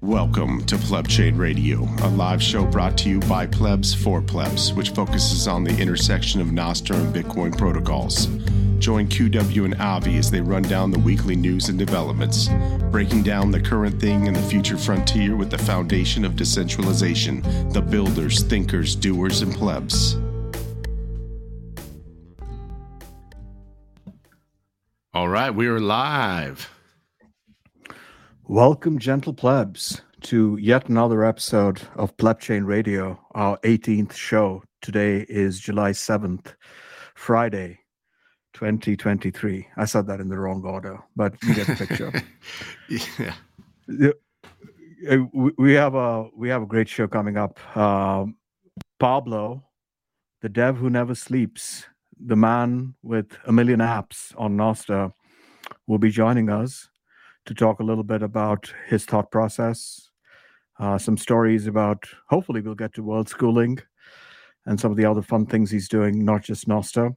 Welcome to Pleb Chain Radio, a live show brought to you by plebs for plebs, which focuses on the intersection of Nostr and Bitcoin protocols. Join QW and Avi as they run down the weekly news and developments, breaking down the current thing and the future frontier with the foundation of decentralization, the builders, thinkers, doers, and plebs. All right, we are live. Welcome, gentle plebs, to yet another episode of Pleb Chain Radio, our 18th show. Today is July 7th, Friday, 2023. I said that in the wrong order, but you get the picture. yeah. Uh, we have a we have a great show coming up. Um, Pablo, the dev who never sleeps, the man with a million apps on Nostr, will be joining us to talk a little bit about his thought process, uh, some stories about hopefully we'll get to world schooling and some of the other fun things he's doing, not just Nostr.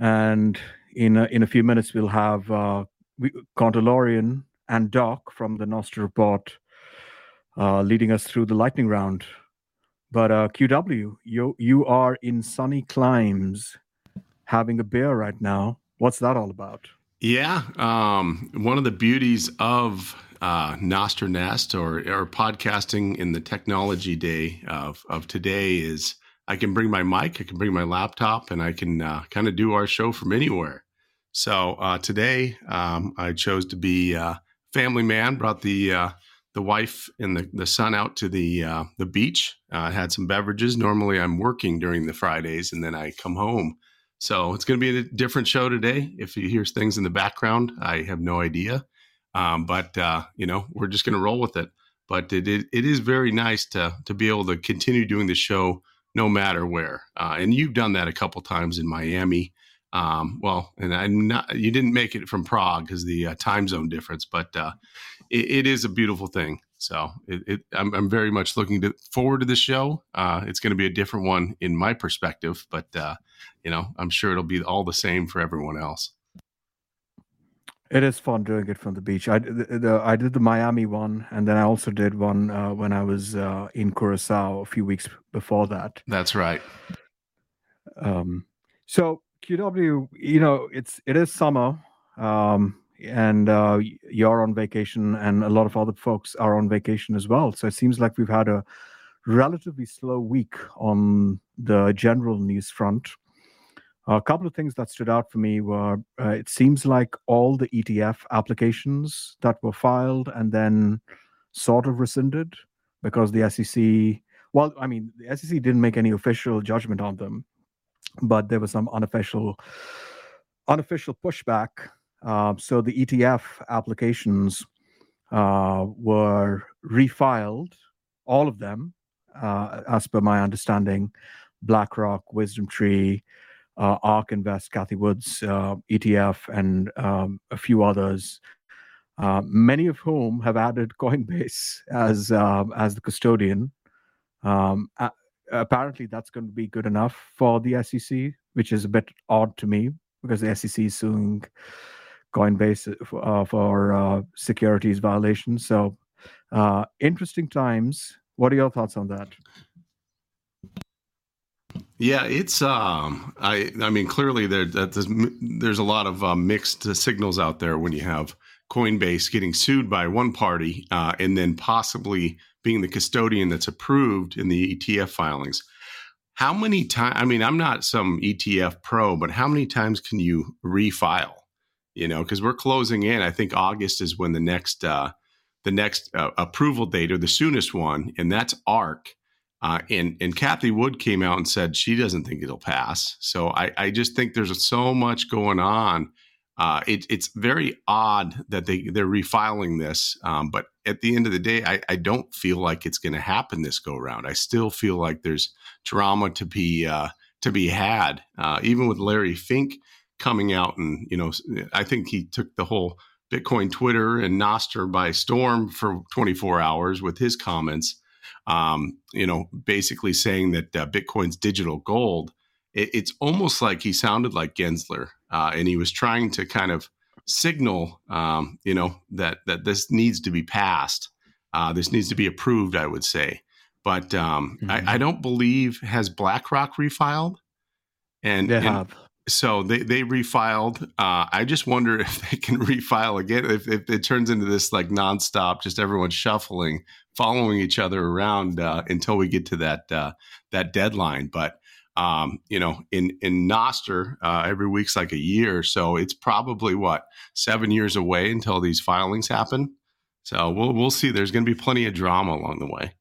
And in a, in a few minutes, we'll have uh, we, Corndalorian and Doc from the Nostr Report uh, leading us through the lightning round. But uh, QW, you you are in sunny climes, having a beer right now. What's that all about? Yeah. Um, one of the beauties of uh, Nostr, or podcasting in the technology day of, of today is I can bring my mic, I can bring my laptop, and I can uh, kind of do our show from anywhere. So uh, today um, I chose to be a family man, brought the uh, the wife and the, the son out to the uh, the beach, uh, had some beverages. Normally I'm working during the Fridays, and then I come home so it's going to be a different show today. If you hear things in the background, I have no idea. Um, but uh, you know, we're just going to roll with it. But it, it, it is very nice to to be able to continue doing the show no matter where. Uh, and you've done that a couple times in Miami. Um, well, and I'm not. You didn't make it from Prague because the uh, time zone difference, but uh, it, it is a beautiful thing. So it, it, I'm, I'm, very much looking to, forward to the show. Uh, it's going to be a different one in my perspective, but uh, you know, I'm sure it'll be all the same for everyone else. It is fun doing it from the beach. I, the, the, I did the Miami one, and then I also did one uh, when I was uh, in Curacao a few weeks before that. That's right. Um, so QW, you know, it's it is summer. Um, and uh, you're on vacation, and a lot of other folks are on vacation as well. So it seems like we've had a relatively slow week on the general news front. A couple of things that stood out for me were uh, it seems like all the ETF applications that were filed and then sort of rescinded because the SEC, well, I mean, the SEC didn't make any official judgment on them, but there was some unofficial unofficial pushback uh, so the ETF applications uh, were refiled, all of them, uh, as per my understanding. BlackRock, Wisdom Tree, uh, ARK Invest, Cathie Wood's uh, ETF, and um, a few others. Uh, many of whom have added Coinbase as um, as the custodian. Um, apparently, that's going to be good enough for the SEC, which is a bit odd to me because the SEC is suing Coinbase uh, for uh, securities violations. So, uh, interesting times. What are your thoughts on that? Yeah, it's um, I I mean clearly there there's, there's a lot of uh, mixed signals out there when you have Coinbase getting sued by one party uh, and then possibly being the custodian that's approved in the ETF filings. How many times? I mean, I'm not some ETF pro, but how many times can you refile? You know, because we're closing in. I think August is when the next uh, the next uh, approval date or the soonest one, and that's ARK. Uh, and and Cathie Wood came out and said she doesn't think it'll pass. So I, I just think there's so much going on. Uh, it, it's very odd that they they're refiling this, um, but at the end of the day, I, I don't feel like it's going to happen this go around. I still feel like there's drama to be uh, to be had, uh, even with Larry Fink coming out and you know i think he took the whole bitcoin twitter and nostr by storm for 24 hours with his comments um, you know basically saying that uh, bitcoin's digital gold it, it's almost like he sounded like gensler uh, and he was trying to kind of signal, um, you know, that that this needs to be passed. Uh, this needs to be approved. I would say, but um, mm-hmm. I, I, don't believe has BlackRock refiled. And, they and have. So they they refiled. Uh, I just wonder if they can refile again. If, if it turns into this like nonstop, just everyone shuffling, following each other around uh, until we get to that uh, that deadline. But um, you know, in in Nostr, uh, every week's like a year, so it's probably what seven years away until these filings happen. So we'll we'll see. There's going to be plenty of drama along the way.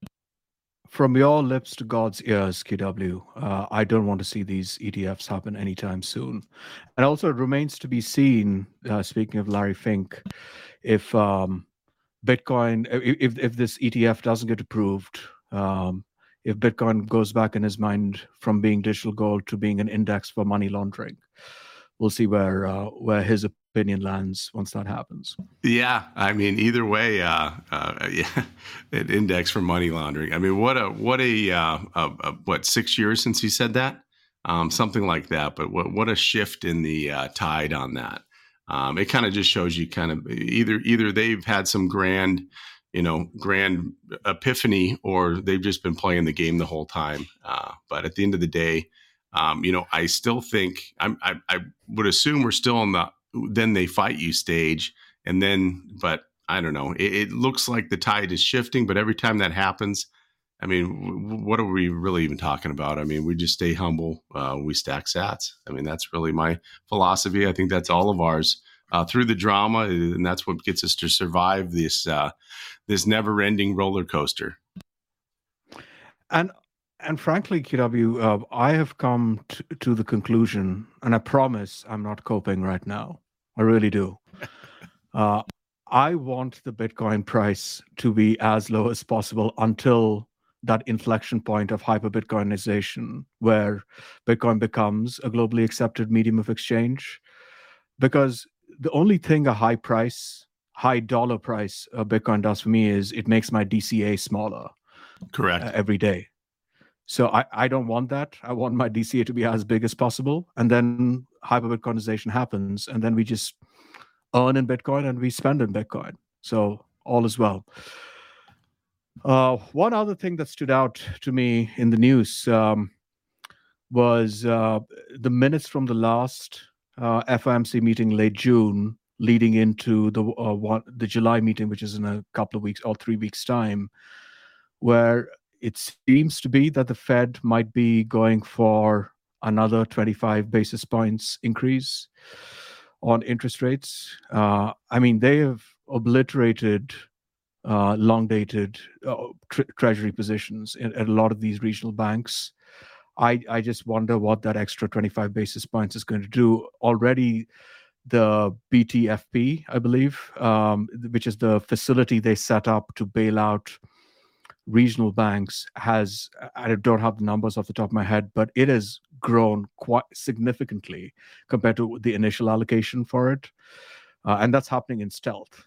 From your lips to God's ears, KW. uh, I don't want to see these ETFs happen anytime soon. And also, it remains to be seen. Uh, speaking of Larry Fink, if um, Bitcoin, if if this ETF doesn't get approved, um, if Bitcoin goes back in his mind from being digital gold to being an index for money laundering. We'll see where uh, where his opinion lands once that happens. Yeah, I mean, either way, uh, uh, yeah, an index for money laundering. I mean, what a what a, uh, a, a what six years since he said that, um, something like that. But what what a shift in the uh, tide on that. Um, it kind of just shows you kind of either either they've had some grand you know, grand epiphany, or they've just been playing the game the whole time. Uh, but at the end of the day, um, you know, I still think I'm, I, I would assume we're still in the then they fight you stage, and then, but I don't know. It, it looks like the tide is shifting, but every time that happens, I mean, w- what are we really even talking about? I mean, we just stay humble. Uh, we stack sats. I mean, that's really my philosophy. I think that's all of ours uh, through the drama, and that's what gets us to survive this uh, this never ending roller coaster. And and frankly, KW, uh, I have come to, to the conclusion, and I promise I'm not coping right now. I really do. Uh, I want the Bitcoin price to be as low as possible until that inflection point of hyperbitcoinization, where Bitcoin becomes a globally accepted medium of exchange. Because the only thing a high price, high dollar price of Bitcoin does for me is it makes my DCA smaller. Correct. Uh, every day. So I, I don't want that. I want my DCA to be as big as possible. And then hyper Bitcoinization happens. And then we just earn in Bitcoin and we spend in Bitcoin. So all is well. Uh, one other thing that stood out to me in the news um, was uh, the minutes from the last uh, FOMC meeting late June, leading into the uh, one, the July meeting, which is in a couple of weeks or three weeks' time, where it seems to be that the Fed might be going for another 25 basis points increase on interest rates. Uh, I mean, they have obliterated uh, long dated uh, tre- treasury positions in, at a lot of these regional banks. I, I just wonder what that extra 25 basis points is going to do. Already, the BTFP, I believe, um, which is the facility they set up to bail out regional banks, has, I don't have the numbers off the top of my head, but it has grown quite significantly compared to the initial allocation for it. Uh, and that's happening in stealth,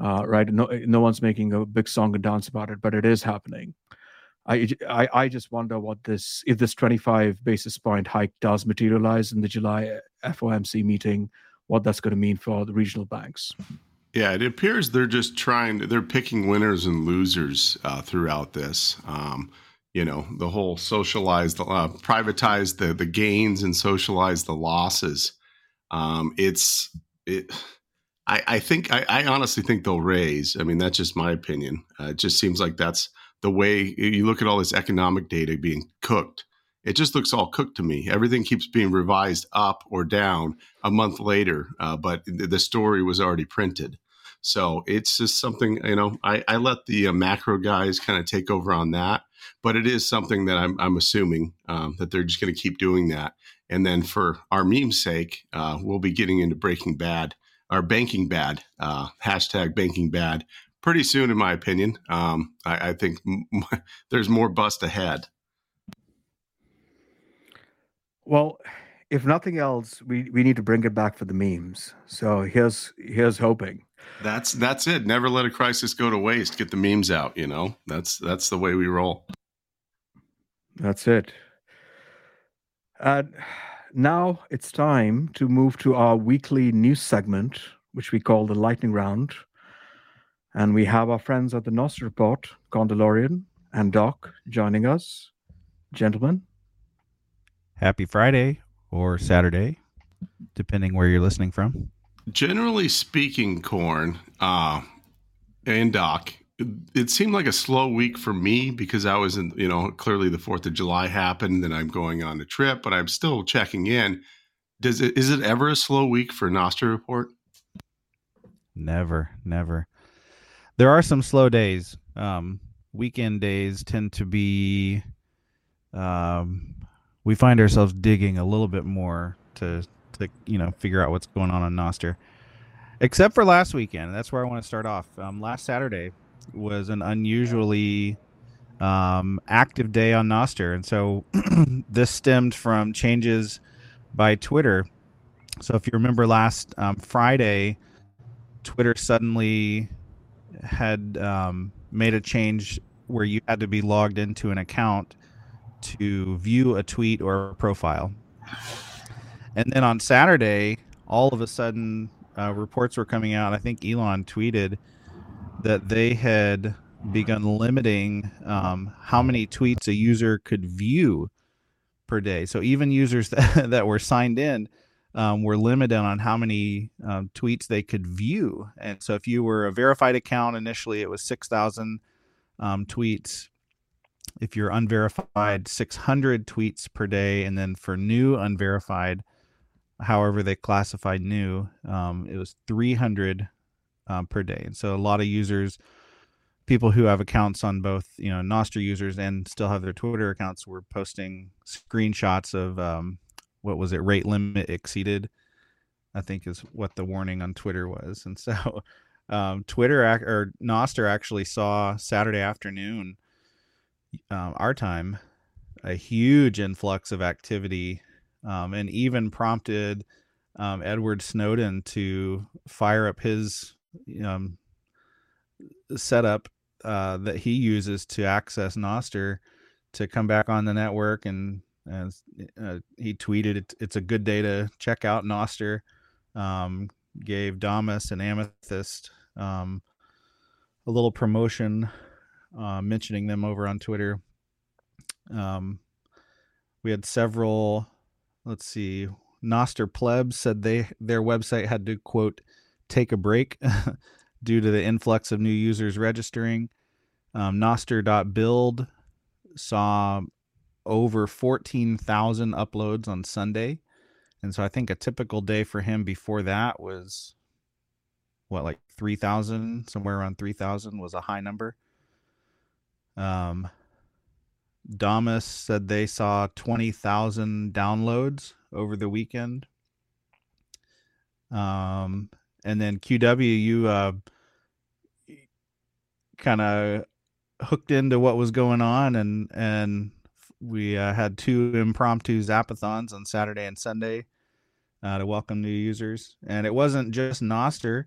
uh, right? No, no one's making a big song and dance about it, but it is happening. I, I, I just wonder what this if this 25 basis point hike does materialize in the July FOMC meeting, what that's going to mean for the regional banks. Yeah, it appears they're just trying. They're picking winners and losers uh, throughout this. Um, you know, the whole socialize, the uh, privatize the the gains and socialize the losses. Um, it's it. I, I think I, I, honestly think they'll raise. I mean, that's just my opinion. Uh, it just seems like that's the way you look at all this economic data being cooked, it just looks all cooked to me. Everything keeps being revised up or down a month later, uh, but the story was already printed. So it's just something, you know, I, I let the uh, macro guys kind of take over on that, but it is something that I'm, I'm assuming um, that they're just going to keep doing that. And then for our meme's sake, uh, we'll be getting into Breaking Bad, our Banking Bad, uh, hashtag Banking Bad, pretty soon, in my opinion. Um, I, I, think m- there's more bust ahead. Well, if nothing else, we, we need to bring it back for the memes. So here's here's hoping. That's that's it. Never let a crisis go to waste. Get the memes out. You know that's that's the way we roll. That's it. And now it's time to move to our weekly news segment which we call the lightning round. And we have our friends at the Nostr Report, Corndalorian and Doc, joining us. Gentlemen. Happy Friday or Saturday, depending where you're listening from. Generally speaking, Corn uh, and Doc, it seemed like a slow week for me because I was in, you know, clearly the 4th of July happened and I'm going on a trip, but I'm still checking in. Does it, is it ever a slow week for Nostr report? Never, never. There are some slow days. Um, weekend days tend to be, um, we find ourselves digging a little bit more to, to, you know, figure out what's going on on Nostr except for last weekend. That's where I want to start off. Um, last Saturday, was an unusually um, active day on Nostr, and so this stemmed from changes by Twitter. So if you remember last um, Friday, Twitter suddenly had um, made a change where you had to be logged into an account to view a tweet or a profile. And then on Saturday, all of a sudden, uh, reports were coming out. I think Elon tweeted that they had begun limiting um, how many tweets a user could view per day. So even users that, that were signed in um, were limited on how many um, tweets they could view. And so if you were a verified account initially, it was 6,000 um, tweets. If you're unverified, 600 tweets per day. And then for new unverified, however they classified new, um, it was 300 um, per day. And so a lot of users, people who have accounts on both, you know, Nostr users and still have their Twitter accounts, were posting screenshots of um, what was it, rate limit exceeded. I think is what the warning on Twitter was. And so um, Twitter ac- or Nostr actually saw Saturday afternoon, um, our time, a huge influx of activity um, and even prompted um, Edward Snowden to fire up his um, setup uh, that he uses to access Nostr to come back on the network and uh, he tweeted it, it's a good day to check out Nostr um, gave Damus and Amethyst um, a little promotion uh, mentioning them over on Twitter. Um, we had several let's see Nostr plebs said they their website had to quote take a break due to the influx of new users registering. Um, Nostr.build saw over 14,000 uploads on Sunday. And so I think a typical day for him before that was what, like 3,000, somewhere around 3,000 was a high number. Um, Damus said they saw 20,000 downloads over the weekend. Um, and then QW, you uh, kind of hooked into what was going on, and and we uh, had two impromptu zapathons on Saturday and Sunday uh, to welcome new users. And it wasn't just Nostr,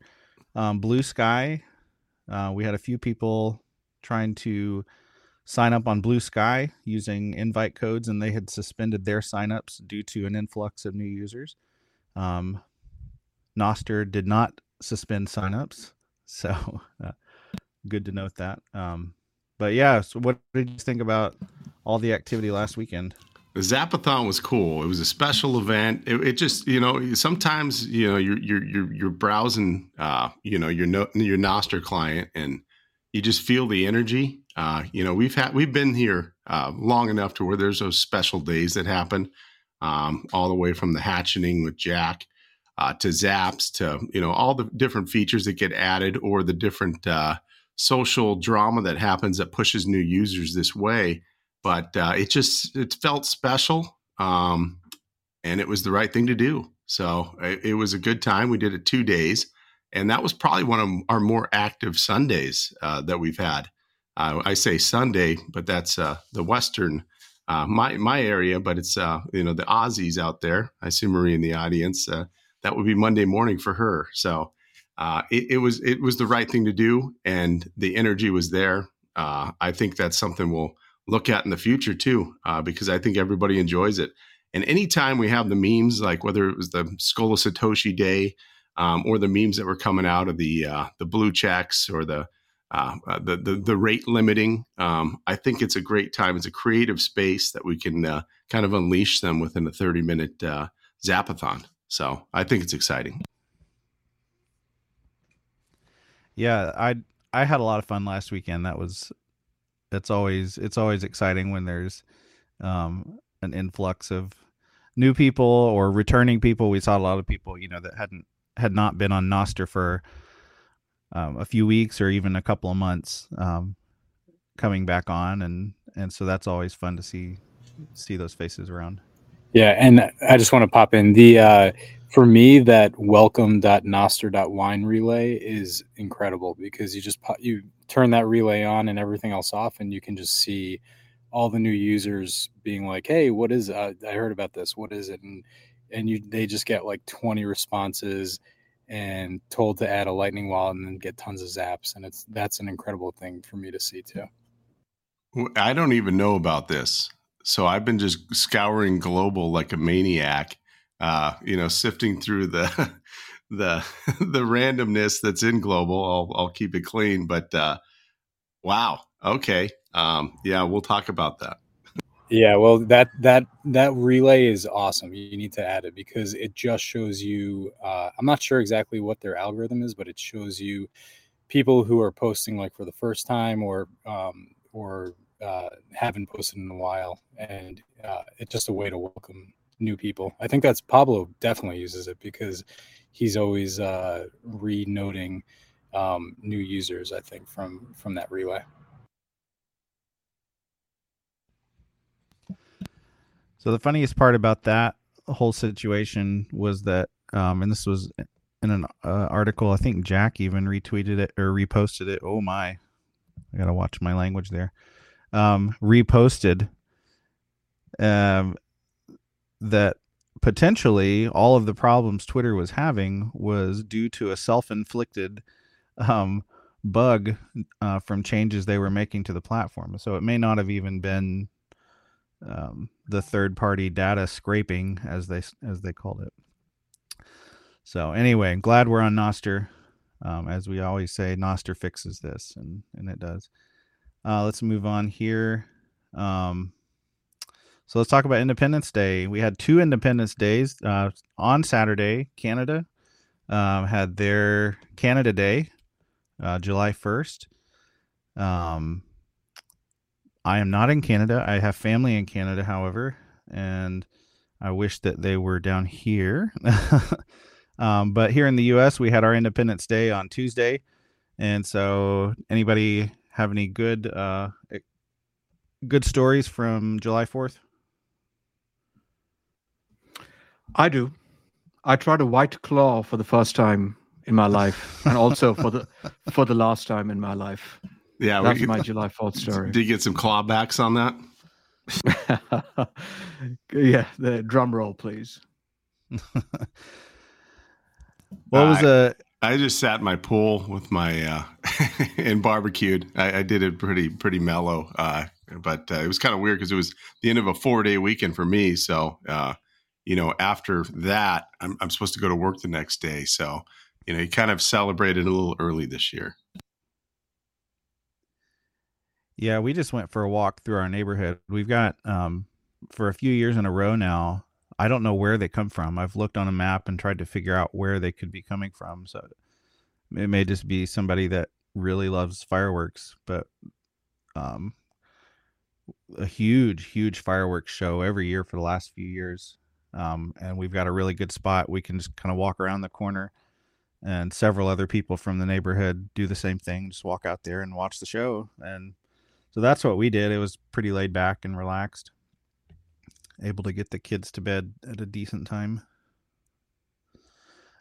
um, Blue Sky. Uh, we had a few people trying to sign up on Blue Sky using invite codes, and they had suspended their signups due to an influx of new users. Um, Nostr did not suspend signups, so uh, good to note that. Um, but yeah, so what did you think about all the activity last weekend? The Zapathon was cool. It was a special event. It, it, just, you know, sometimes you know you're you're you're, you're browsing, uh, you know, your no, your Nostr client, and you just feel the energy. Uh, you know, we've had we've been here uh, long enough to where there's those special days that happen, um, all the way from the hatchening with Jack uh, to zaps to you know all the different features that get added or the different uh, social drama that happens that pushes new users this way. But uh, it just it felt special um, and it was the right thing to do. So it, it, was a good time. We did it two days and that was probably one of our more active sundays uh, that we've had uh, i say sunday but that's uh, the western uh, my my area but it's you know the aussies out there i see marie in the audience that would be Monday morning for her. So uh, it, it, was it was the right thing to do, and the energy was there. Uh, I think that's something we'll look at in the future too, uh, because I think everybody enjoys it. And anytime we have the memes, like whether it was the Skull of Satoshi Day um, or the memes that were coming out of the uh, the blue checks or the uh, uh, the, the, the rate limiting. Um, I think it's a great time. It's a creative space that we can uh, kind of unleash them within a 30 minute uh, zapathon. So I think it's exciting. Yeah, I I had a lot of fun last weekend. That was it's always it's always exciting when there's um, an influx of new people or returning people. We saw a lot of people, you know, that hadn't had not been on Nostr for um, a few weeks or even a couple of months um, coming back on, and and so that's always fun to see see those faces around. Yeah, and I just want to pop in the uh, for me that welcome.nostr.wine relay is incredible because you just you turn that relay on and everything else off, and you can just see all the new users being like, "Hey, what is? Uh, I heard about this. What is it?" and and you they just get like 20 responses and told to add a lightning wallet and then get tons of zaps and it's that's an incredible thing for me to see too. I don't even know about this. So i've been just scouring global like a maniac uh, you know sifting through the the the randomness that's in global. I'll, I'll keep it clean but uh, wow. Okay. Um, yeah we'll talk about that yeah, well, that that that relay is awesome. You need to add it because it just shows you. Uh, I'm not sure exactly what their algorithm is, but it shows you people who are posting like for the first time or um, or uh, haven't posted in a while, and uh, it's just a way to welcome new people. I think that's Pablo definitely uses it because he's always uh, re-noting um, new users. I think from from that relay. So the funniest part about that whole situation was that, um, and this was in an uh, article. I think Jack even retweeted it or reposted it. Oh my, I gotta watch my language there. Um, reposted um, that potentially all of the problems Twitter was having was due to a self-inflicted um, bug uh, from changes they were making to the platform. So it may not have even been um, the third party data scraping as they as they called it. So anyway, glad we're on Nostr. Um, as we always say, Nostr fixes this, and and it does. Uh, let's move on here. Um, so let's talk about Independence Day. We had two Independence Days uh, on Saturday. Canada um, had their Canada Day, uh, July first. Um, I am not in Canada. I have family in Canada, however, and I wish that they were down here. um, but here in the U.S., we had our Independence Day on Tuesday, and so anybody have any good uh, good stories from July Fourth? I do. I tried a white claw for the first time in my life, and also for the for the last time in my life. Yeah, that's we, my July Fourth story. Did you get some clawbacks on that? yeah, the drum roll, please. what was a? I just sat in my pool with my uh, and barbecued. I, I, did it pretty pretty mellow, uh, but uh, it was kind of weird because it was the end of a four day weekend for me. So, uh, you know, after that, I'm, I'm supposed to go to work the next day. So, you know, you kind of celebrated a little early this year. Yeah, we just went for a walk through our neighborhood. We've got um, for a few years in a row now. I don't know where they come from. I've looked on a map and tried to figure out where they could be coming from. So it may just be somebody that really loves fireworks, but um, a huge, huge fireworks show every year for the last few years. Um, and we've got a really good spot. We can just kind of walk around the corner, and several other people from the neighborhood do the same thing. Just walk out there and watch the show. And so that's what we did. It was pretty laid back and relaxed. Able to get the kids to bed at a decent time.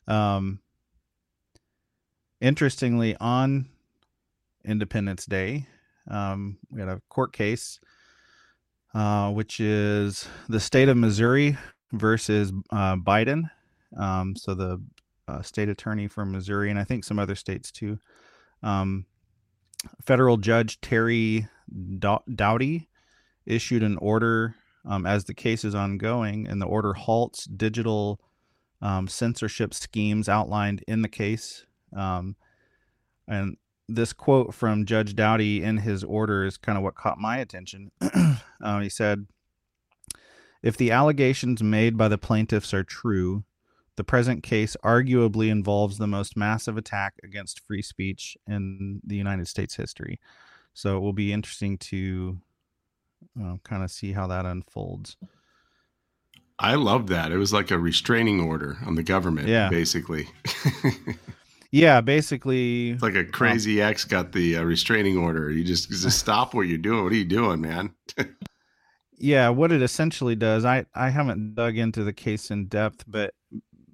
Um, interestingly, on Independence Day, um, we had a court case, uh, which is the state of Missouri versus uh, Biden. Um, so the uh, state attorney from Missouri, and I think some other states too. Um, federal judge Terry Doughty issued an order um, as the case is ongoing, and the order halts digital um, censorship schemes outlined in the case. Um, and this quote from Judge Doughty in his order is kind of what caught my attention. uh, he said, If the allegations made by the plaintiffs are true, the present case arguably involves the most massive attack against free speech in the United States history. So it will be interesting to uh, kind of see how that unfolds. I love that. It was like a restraining order on the government, Yeah. basically. Yeah, basically, It's like a crazy ex got the uh, restraining order. You just just stop what you're doing. What are you doing, man? yeah, what it essentially does, I I haven't dug into the case in depth, but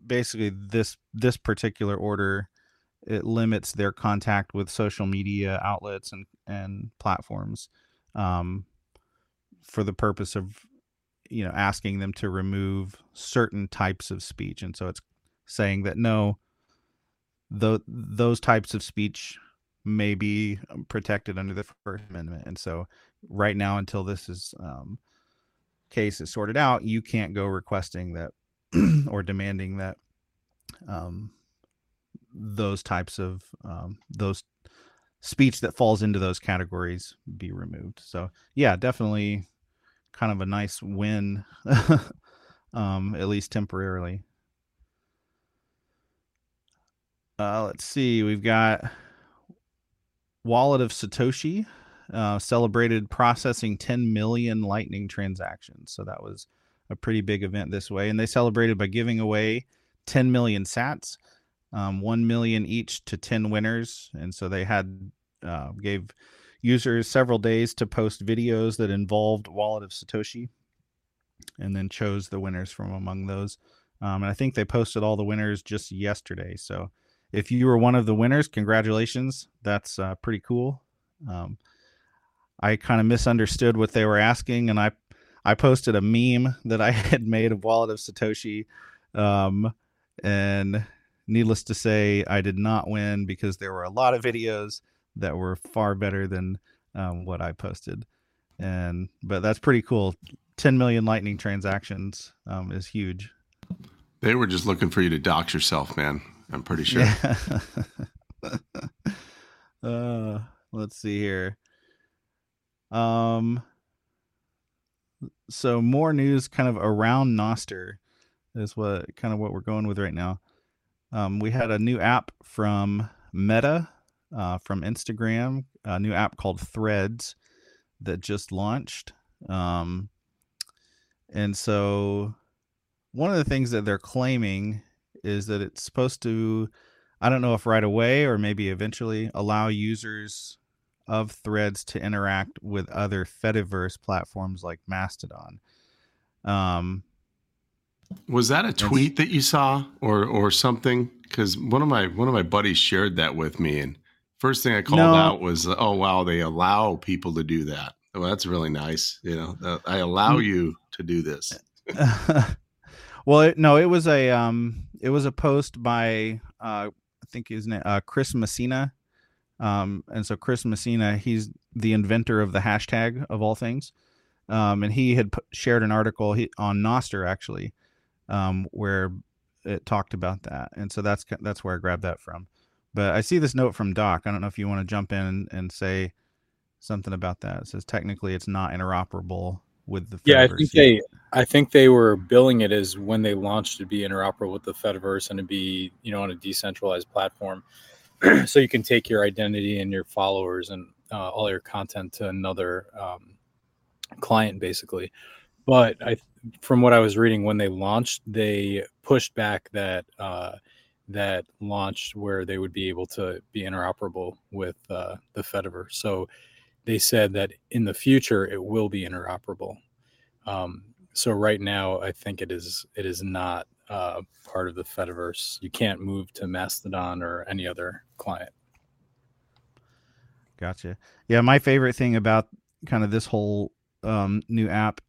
basically this this particular order it limits their contact with social media outlets and and platforms um, for the purpose of you know asking them to remove certain types of speech, and so it's saying that no, tho- those types of speech may be um, protected under the First Amendment, and so right now until this is um, case is sorted out, you can't go requesting that or demanding that um, those types of um, those speech that falls into those categories be removed. So yeah, definitely kind of a nice win, um, at least temporarily. Uh, let's see, we've got Wallet of Satoshi uh, celebrated processing 10 million Lightning transactions. So that was a pretty big event this way. And they celebrated by giving away 10 million sats, um, 1 million each to 10 winners. And so they had uh, gave users several days to post videos that involved Wallet of Satoshi and then chose the winners from among those. Um, and I think they posted all the winners just yesterday. So if you were one of the winners, congratulations. That's uh, pretty cool. Um, I kind of misunderstood what they were asking, and I I posted a meme that I had made of Wallet of Satoshi, um, and needless to say, I did not win because there were a lot of videos that were far better than um, what I posted, and but that's pretty cool. 10 million Lightning transactions um, is huge. They were just looking for you to dox yourself, man. I'm pretty sure. Yeah. uh, let's see here. Um, so more news kind of around Nostr is what kind of what we're going with right now. Um, we had a new app from Meta, uh, from Instagram, a new app called Threads that just launched. Um, and so one of the things that they're claiming is that it's supposed to I don't know if right away or maybe eventually allow users of threads to interact with other Fediverse platforms like Mastodon. Um, Was that a tweet that you saw or or something? Because one of my one of my buddies shared that with me, and first thing I called No. out was, "Oh wow, they allow people to do that." Well, that's really nice. You know, I allow Mm. you to do this. well, it, no, it was a um, it was a post by uh, I think his name uh, Chris Messina, um, and so Chris Messina, he's the inventor of the hashtag of all things, um, and he had p- shared an article he, on Nostr actually, um, where it talked about that, and so that's that's where I grabbed that from. But I see this note from Doc. I don't know if you want to jump in and, and say something about that. It says technically it's not interoperable with the Yeah, I think they I think they were billing it as when they launched to be interoperable with the Fediverse and to be, you know, on a decentralized platform. so you can take your identity and your followers and uh, all your content to another um, client basically. But I from what I was reading when they launched, they pushed back that uh, that launched where they would be able to be interoperable with uh, the Fediverse. So they said that in the future it will be interoperable. Um, so right now, I think it is it is not uh, part of the Fediverse. You can't move to Mastodon or any other client. Gotcha. Yeah, my favorite thing about kind of this whole um, new app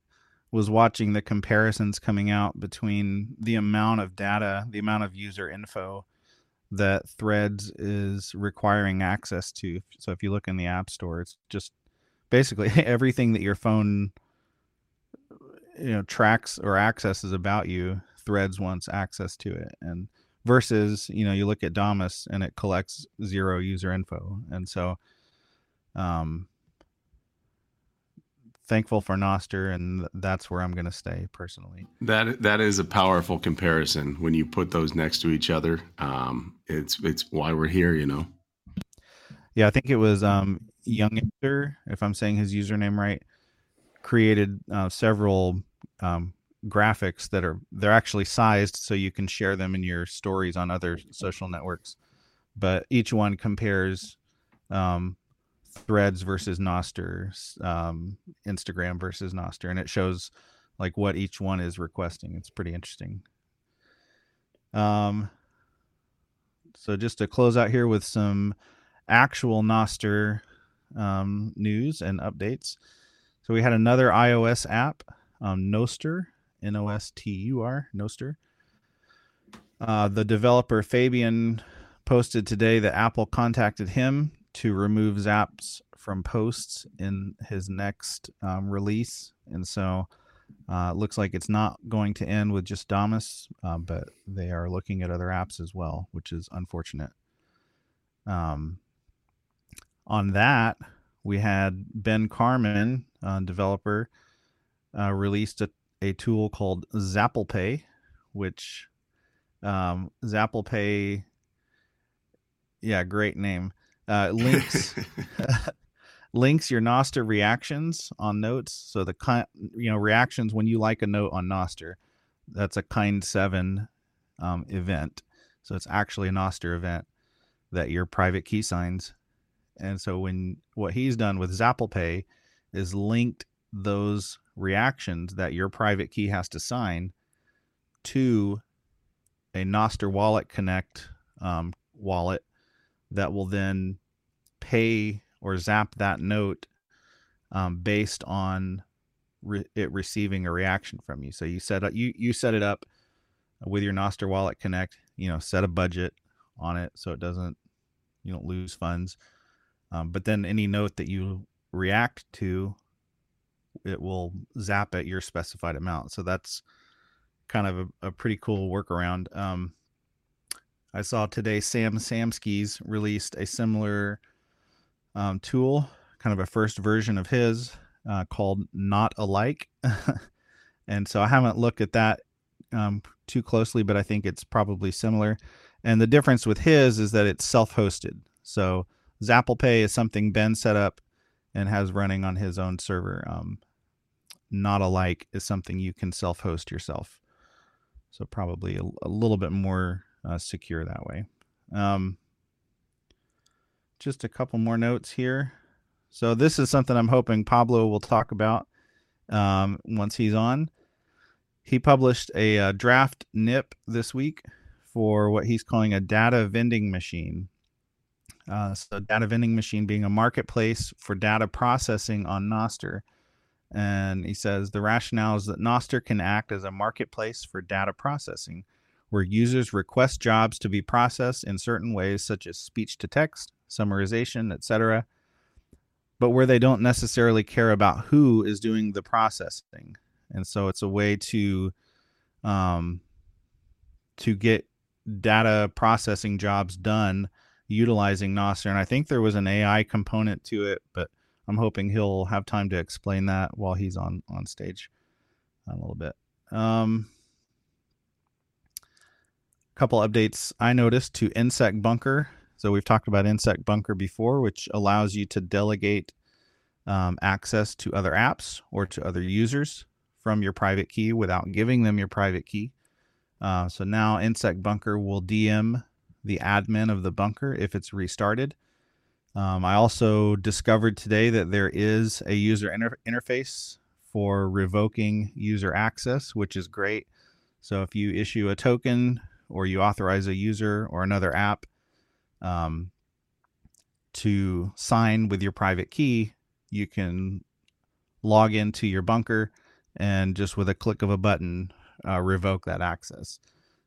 was watching the comparisons coming out between the amount of data, the amount of user info that Threads is requiring access to. So if you look in the App Store, it's just basically everything that your phone you know tracks or accesses about you Threads wants access to it, and versus you know you look at Damus and it collects zero user info, and so um, thankful for Nostr, and that's where I'm going to stay personally. That that is a powerful comparison when you put those next to each other. Um, it's it's why we're here, you know. Yeah, I think it was um, Youngster, if I'm saying his username right, created uh, several um, graphics that are they're actually sized so you can share them in your stories on other social networks. But each one compares um, Threads versus Nostr, um, Instagram versus Nostur, and it shows like what each one is requesting. It's pretty interesting. Um, so just to close out here with some actual Nostur um, news and updates. So we had another iOS app, um, Nostr, N O S T U R, Nostr. Uh, the developer Fabian posted today that Apple contacted him to remove zaps from posts in his next um, release, and so uh, it looks like it's not going to end with just Damus, uh, but they are looking at other apps as well, which is unfortunate. Um, on that, we had Ben Carman, uh, developer, released a, a tool called ZapplePay, which um, ZapplePay, yeah, great name uh, links links your Nostr reactions on notes. So the kind you know reactions when you like a note on Nostr, that's a kind seven um, event. So it's actually a Nostr event that your private key signs. And so when what he's done with ZapplePay is linked those reactions that your private key has to sign to a Nostr Wallet Connect um, wallet that will then pay or zap that note um, based on re- it receiving a reaction from you. So you set up you you set it up with your Nostr Wallet Connect. You know, set a budget on it so it doesn't you don't lose funds. Um, but then any note that you react to, it will zap at your specified amount. So that's kind of a, a pretty cool workaround. Um, I saw today Sam Samskies released a similar um, tool, kind of a first version of his uh, called Not Alike. and so I haven't looked at that um, too closely, but I think it's probably similar. And the difference with his is that it's self hosted. So ZapplePay is something Ben set up and has running on his own server. Um, Not Alike is something you can self host yourself. So probably a, a little bit more uh, secure that way. Um, just a couple more notes here. So this is something I'm hoping Pablo will talk about um, once he's on. He published a uh, draft NIP this week for what he's calling a data vending machine. Uh, so, data vending machine being a marketplace for data processing on Nostr. And he says the rationale is that Nostr can act as a marketplace for data processing, where users request jobs to be processed in certain ways, such as speech to text, summarization, etc., but where they don't necessarily care about who is doing the processing. And so it's a way to um, to get data processing jobs done utilizing Nostr. And I think there was an AI component to it, but I'm hoping he'll have time to explain that while he's on on stage a little bit. Um, couple updates I noticed to nsecBunker. So we've talked about nsecBunker before, which allows you to delegate um, access to other apps or to other users from your private key without giving them your private key. Uh, so now nsecBunker will DM the admin of the bunker if it's restarted. Um, I also discovered today that there is a user inter- interface for revoking user access, which is great. So if you issue a token or you authorize a user or another app um, to sign with your private key, you can log into your bunker and just with a click of a button uh, revoke that access.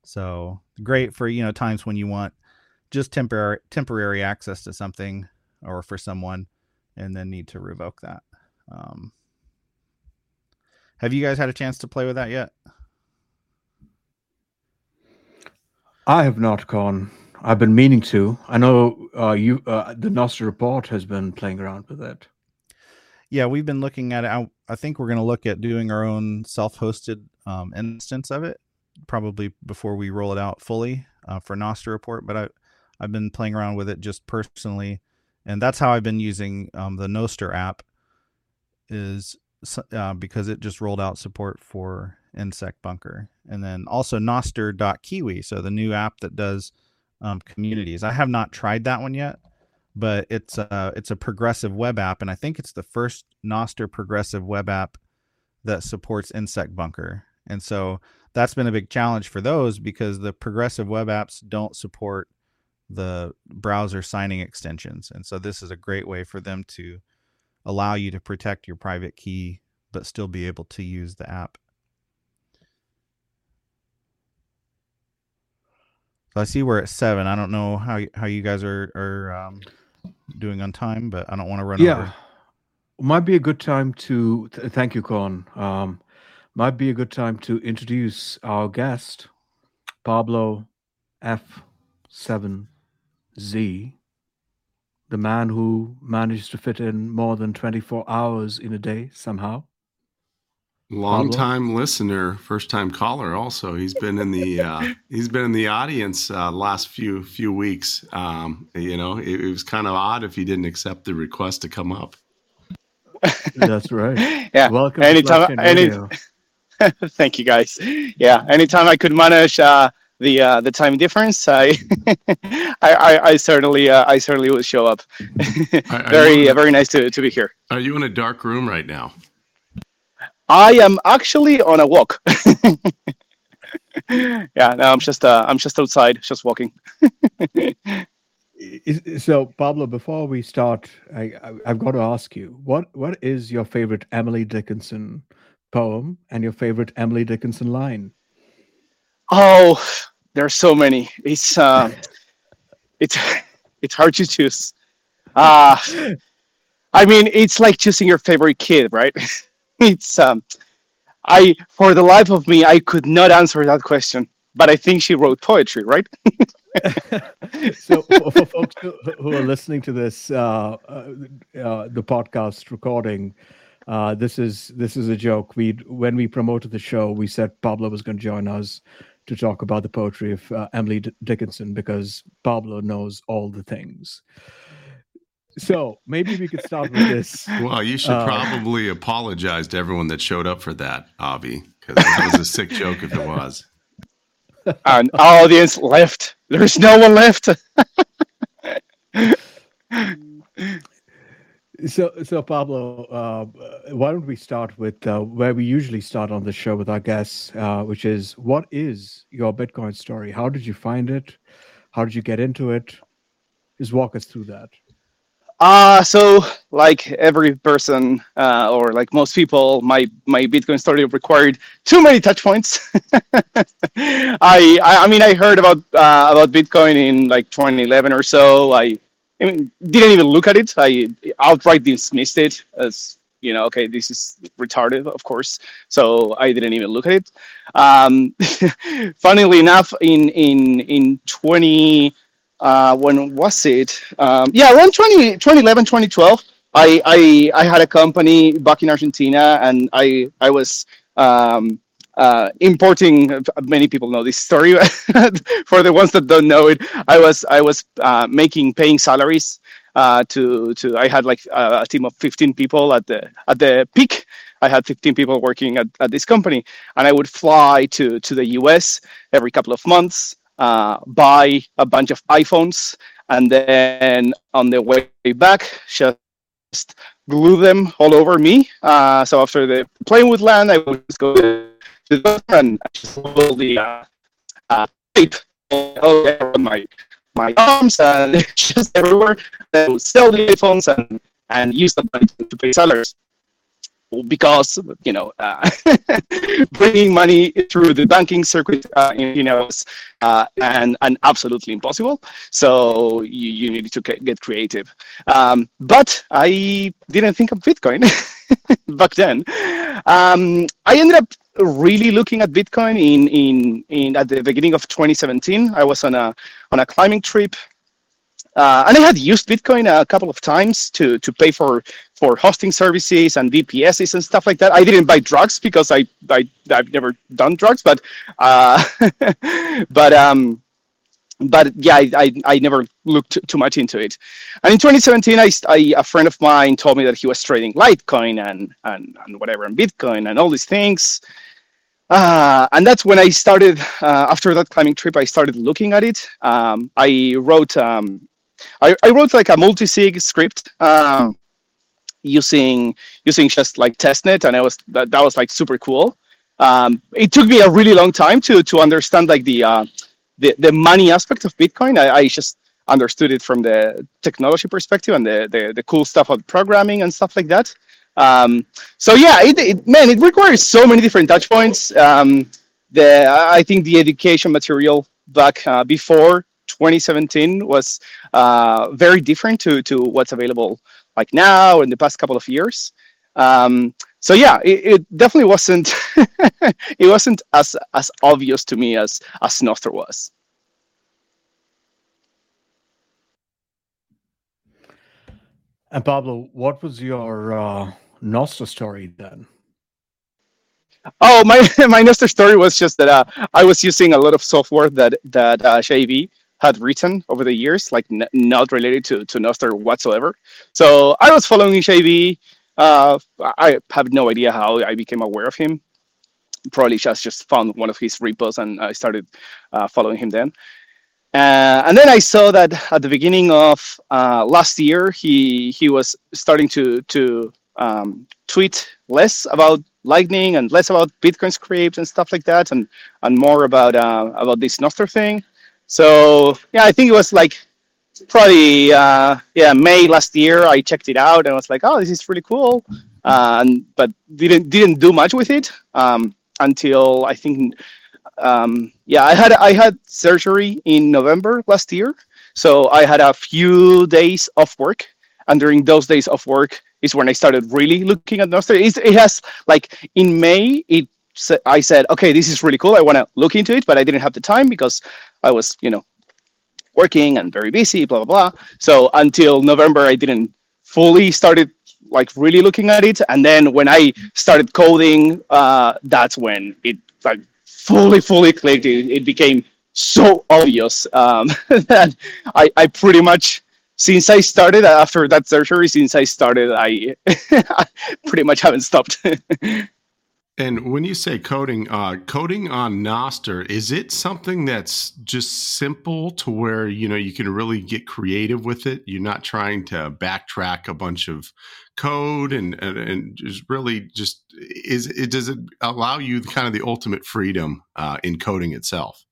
So great for you know times when you want just temporary temporary access to something or for someone, and then need to revoke that. Um, have you guys had a chance to play with that yet? I have not gone. I've been meaning to. I know uh, you. Uh, the Nostr report has been playing around with it. Yeah, we've been looking at it. I, I think we're going to look at doing our own self-hosted um, instance of it, probably before we roll it out fully uh, for Nostr report. But I, I've been playing around with it just personally, and that's how I've been using um, the Nostr app. Is uh, because it just rolled out support for InSec Bunker, and then also Nostr.kiwi, so the new app that does um, communities. I have not tried that one yet, but it's a it's a progressive web app, and I think it's the first Nostr progressive web app that supports nsecBunker, and so that's been a big challenge for those because the progressive web apps don't support the browser signing extensions, and so this is a great way for them to allow you to protect your private key but still be able to use the app. So I see we're at seven. I don't know how how you guys are are um, doing on time, but I don't want to run yeah. over. Might be a good time to th- thank you, Con. Um, might be a good time to introduce our guest, Pablo F7Z, the man who managed to fit in more than 24 hours in a day somehow. Long Pablo? time listener, first time caller. Also, he's been in the uh, he's been in the audience uh, last few few weeks. Um, you know, it, it was kind of odd if he didn't accept the request to come up. That's right. yeah. Welcome Anytime- to any- Thank you, guys. Yeah, anytime I could manage uh, the uh, the time difference, I I, I, I certainly uh, I certainly will show up. I- I very wonder- uh, very nice to, to be here. Are you in a dark room right now? I am actually on a walk. yeah, no, I'm just uh, I'm just outside, just walking. So, Pablo, before we start, I, I, I've got to ask you what what is your favorite Emily Dickinson poem and your favorite Emily Dickinson line? Oh, there's so many. It's uh, it's it's hard to choose. Uh I mean, it's like choosing your favorite kid, right? it's um, I for the life of me, I could not answer that question. But I think she wrote poetry, right? so, for, folks who, who are listening to this, uh, uh, uh, the podcast recording, uh, this is this is a joke. We when we promoted the show, we said Pablo was going to join us to talk about the poetry of uh, Emily D- Dickinson because Pablo knows all the things. So maybe we could start with this. Well, you should Uh, probably apologize to everyone that showed up for that, Avi, because that was a sick joke if it was. An audience left. There's no one left. So, so Pablo, uh, why don't we start with uh, where we usually start on the show with our guests, uh, which is what is your Bitcoin story? How did you find it? How did you get into it? Just walk us through that. Uh so like every person uh, or like most people, my my Bitcoin story required too many touch points. I, I mean I heard about uh, about Bitcoin in like 2011 or so. I, I mean, didn't even look at it. I outright dismissed it as you know, okay, this is retarded, of course. So I didn't even look at it. Um, funnily enough, in in in 20 uh, when was it? Um, yeah, around 20, 2011, 2012. I, I I had a company back in Argentina, and I I was um, uh, importing. Many people know this story. For the ones that don't know it, I was I was uh, making paying salaries uh, to to. I had like a, a team of 15 people at the at the peak. I had 15 people working at, at this company, and I would fly to to the U.S. every couple of months uh, buy a bunch of iPhones, and then on the way back, just glue them all over me. Uh, so after the plane would land, I would just go to the and just pull the uh, uh, tape all over my my arms and just everywhere. Then sell the iPhones and and use the money to pay salaries because you know uh, bringing money through the banking circuit uh, you know was uh, and and absolutely impossible. So you, you needed to get get creative. Um, but i didn't think of bitcoin back then. Um, I ended up really looking at Bitcoin in, in, in at the beginning of 2017. I was on a on a climbing trip, uh, and I had used Bitcoin a couple of times to to pay for for hosting services and VPSs and stuff like that. I didn't buy drugs because I, I I've never done drugs, but uh, but um, but yeah, I, I, I never looked too much into it. And in 2017, I, I, a friend of mine told me that he was trading Litecoin and, and, and whatever, and Bitcoin and all these things. Uh, and that's when I started, uh, after that climbing trip, I started looking at it. Um, I wrote, um, I, I wrote like a multi-sig script um, using using just like testnet, and I was that, that was like super cool. Um, it took me a really long time to to understand like the uh, the, the money aspect of Bitcoin. I, I just understood it from the technology perspective and the, the, the cool stuff of programming and stuff like that. Um, so yeah, it, it, man, it requires so many different touch points. Um, the I think the education material back uh, before 2017 was uh, very different to to what's available like now in the past couple of years. Um, so yeah, it, it definitely wasn't it wasn't as as obvious to me as as Nostr was. And Pablo, what was your uh, Nostr story then? Oh, my my Nostr story was just that uh, I was using a lot of software that that uh, had written over the years, like n- not related to to Nostr whatsoever. So I was following Shaivi. Uh, I have no idea how I became aware of him. Probably just just found one of his repos and I started uh, following him then. Uh, and then I saw that at the beginning of uh, last year, he he was starting to to um, tweet less about Lightning and less about Bitcoin scripts and stuff like that, and and more about uh, about this Nostr thing. So yeah, I think it was like probably uh, yeah May last year. I checked it out and I was like, oh, this is really cool, uh, and but didn't didn't do much with it um, until I think um, yeah, I had I had surgery in November last year, so I had a few days of work, and during those days of work is when I started really looking at Nostr. It's, it has like in May it I said, okay, this is really cool. I want to look into it, but I didn't have the time because I was, you know, working and very busy, blah blah blah. So until November, I didn't fully started like really looking at it, and then when I started coding, uh, that's when it like fully, fully clicked. It, it became so obvious um, that I, I pretty much, since I started after that surgery, since I started, I, I pretty much haven't stopped. and when you say coding, uh, coding on Nostr, is it something that's just simple to where you know you can really get creative with it? You're not trying to backtrack a bunch of code and, and, and just really just is it does it allow you kind of the ultimate freedom uh, in coding itself?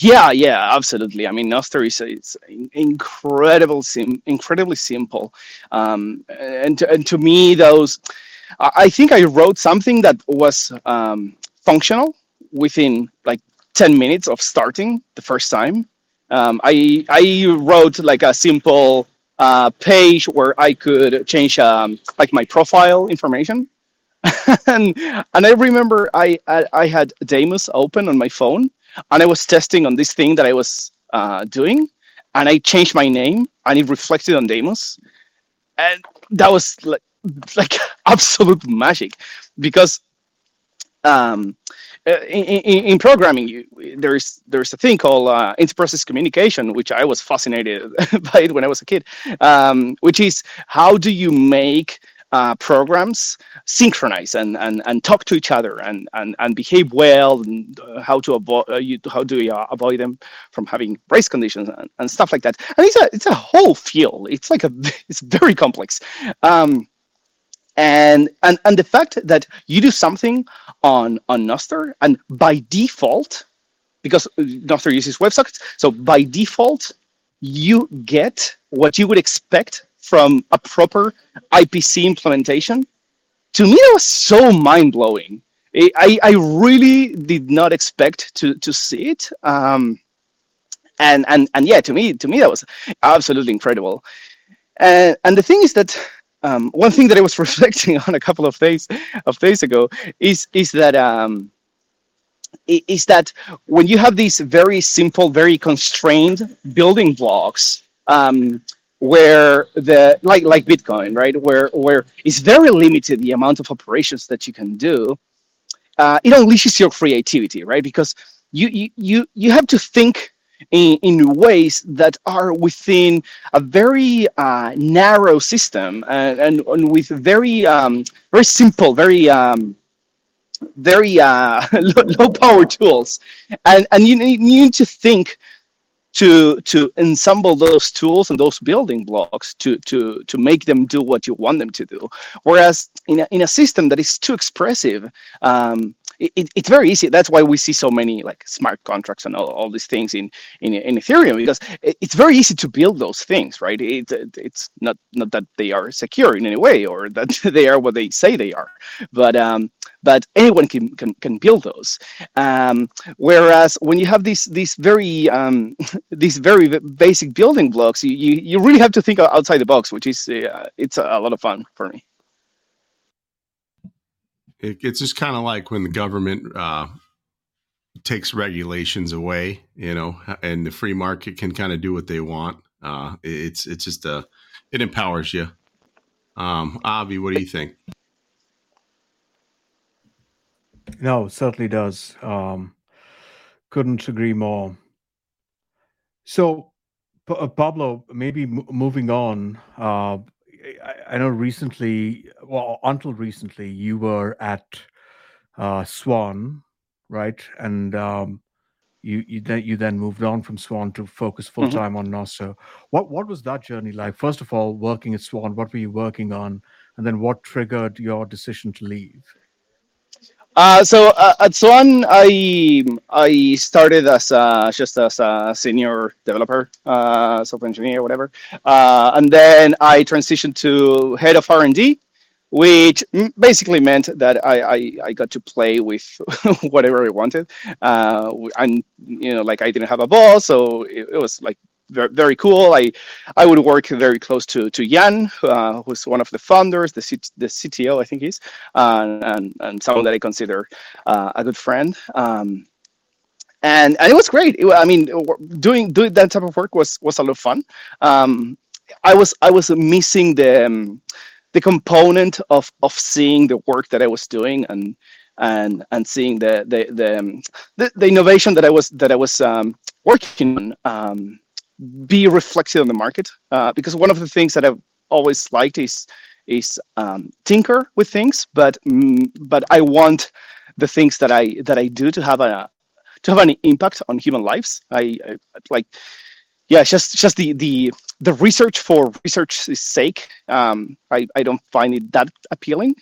Yeah yeah absolutely. I mean nostr is it's incredible sim- incredibly simple. Um, and, and to me those i think i wrote something that was um, functional within like 10 minutes of starting the first time um, I, I wrote like a simple uh, page where I could change um, like my profile information. and and I remember I, I, I had Damus open on my phone and I was testing on this thing that I was uh, doing and I changed my name and it reflected on Damus and that was like like absolute magic because um, uh, in, in, in, programming, there's there's a thing called uh, interprocess communication, which I was fascinated by it when I was a kid. Um, which is how do you make uh, programs synchronize and, and, and talk to each other and, and, and behave well and uh, how to avoid uh, you, how do you avoid them from having race conditions and, and stuff like that. And it's a it's a whole field. It's like a it's very complex. Um, and and and the fact that you do something on on Nostr and by default because Nostr uses WebSockets so by default you get what you would expect from a proper IPC implementation. To me that was so mind-blowing. I, I really did not expect to to see it. Um, and and and yeah to me to me that was absolutely incredible. And and the thing is that um, one thing that I was reflecting on a couple of days of days ago is is that um, is that when you have these very simple, very constrained building blocks, um, where the like like Bitcoin, right, where where it's very limited the amount of operations that you can do, uh, it unleashes your creativity, right? Because you you you you have to think in, in ways that are within a very uh, narrow system and, and, and with very um, very simple, very um, very uh, low, low, power tools, and and you need, you need to think to to ensemble those tools and those building blocks to to to make them do what you want them to do. Whereas in a, in a system that is too expressive, um, it, it's very easy. That's why we see so many like smart contracts and all, all these things in, in in Ethereum because it's very easy to build those things, right? It, it's not not that they are secure in any way or that they are what they say they are, but um, but anyone can can, can build those. Um, whereas when you have these these very um, these very basic building blocks, you, you you really have to think outside the box, which is uh, it's a, a lot of fun for me it, it's just kind of like when the government uh, takes regulations away, you know, and the free market can kind of do what they want. Uh, it's it's just a it empowers you. Um, Avi, what do you think? No, certainly does. Um, couldn't agree more. So, uh, Pablo, maybe moving on. Uh, I, I know recently, well, until recently, you were at uh, Swan, right? And um, you you then you then moved on from Swan to focus full time mm-hmm. on Nostr. What what was that journey like? First of all, working at Swan, what were you working on, and then what triggered your decision to leave? Uh, so uh, at Swan, I I started as a, just as a senior developer, uh, software engineer, whatever, uh, and then I transitioned to head of R and D, which basically meant that I, I, I got to play with whatever I wanted, uh, and you know, like I didn't have a boss, so it, it was like very, cool. I I would work very close to to Jan, uh, who's one of the founders, the C- the CTO, I think he's, and and someone that I consider uh, a good friend. Um, and and it was great. It, I mean, doing doing that type of work was was a lot of fun. Um, I was I was missing the um, the component of of seeing the work that I was doing and and and seeing the the the, um, the, the, innovation that I was that I was um, working on um, be reflected on the market uh, because one of the things that I've always liked is is um, tinker with things, but mm, but I want the things that I that I do to have a to have an impact on human lives. I, I like yeah, just just the the the research for research's sake. Um, I I don't find it that appealing.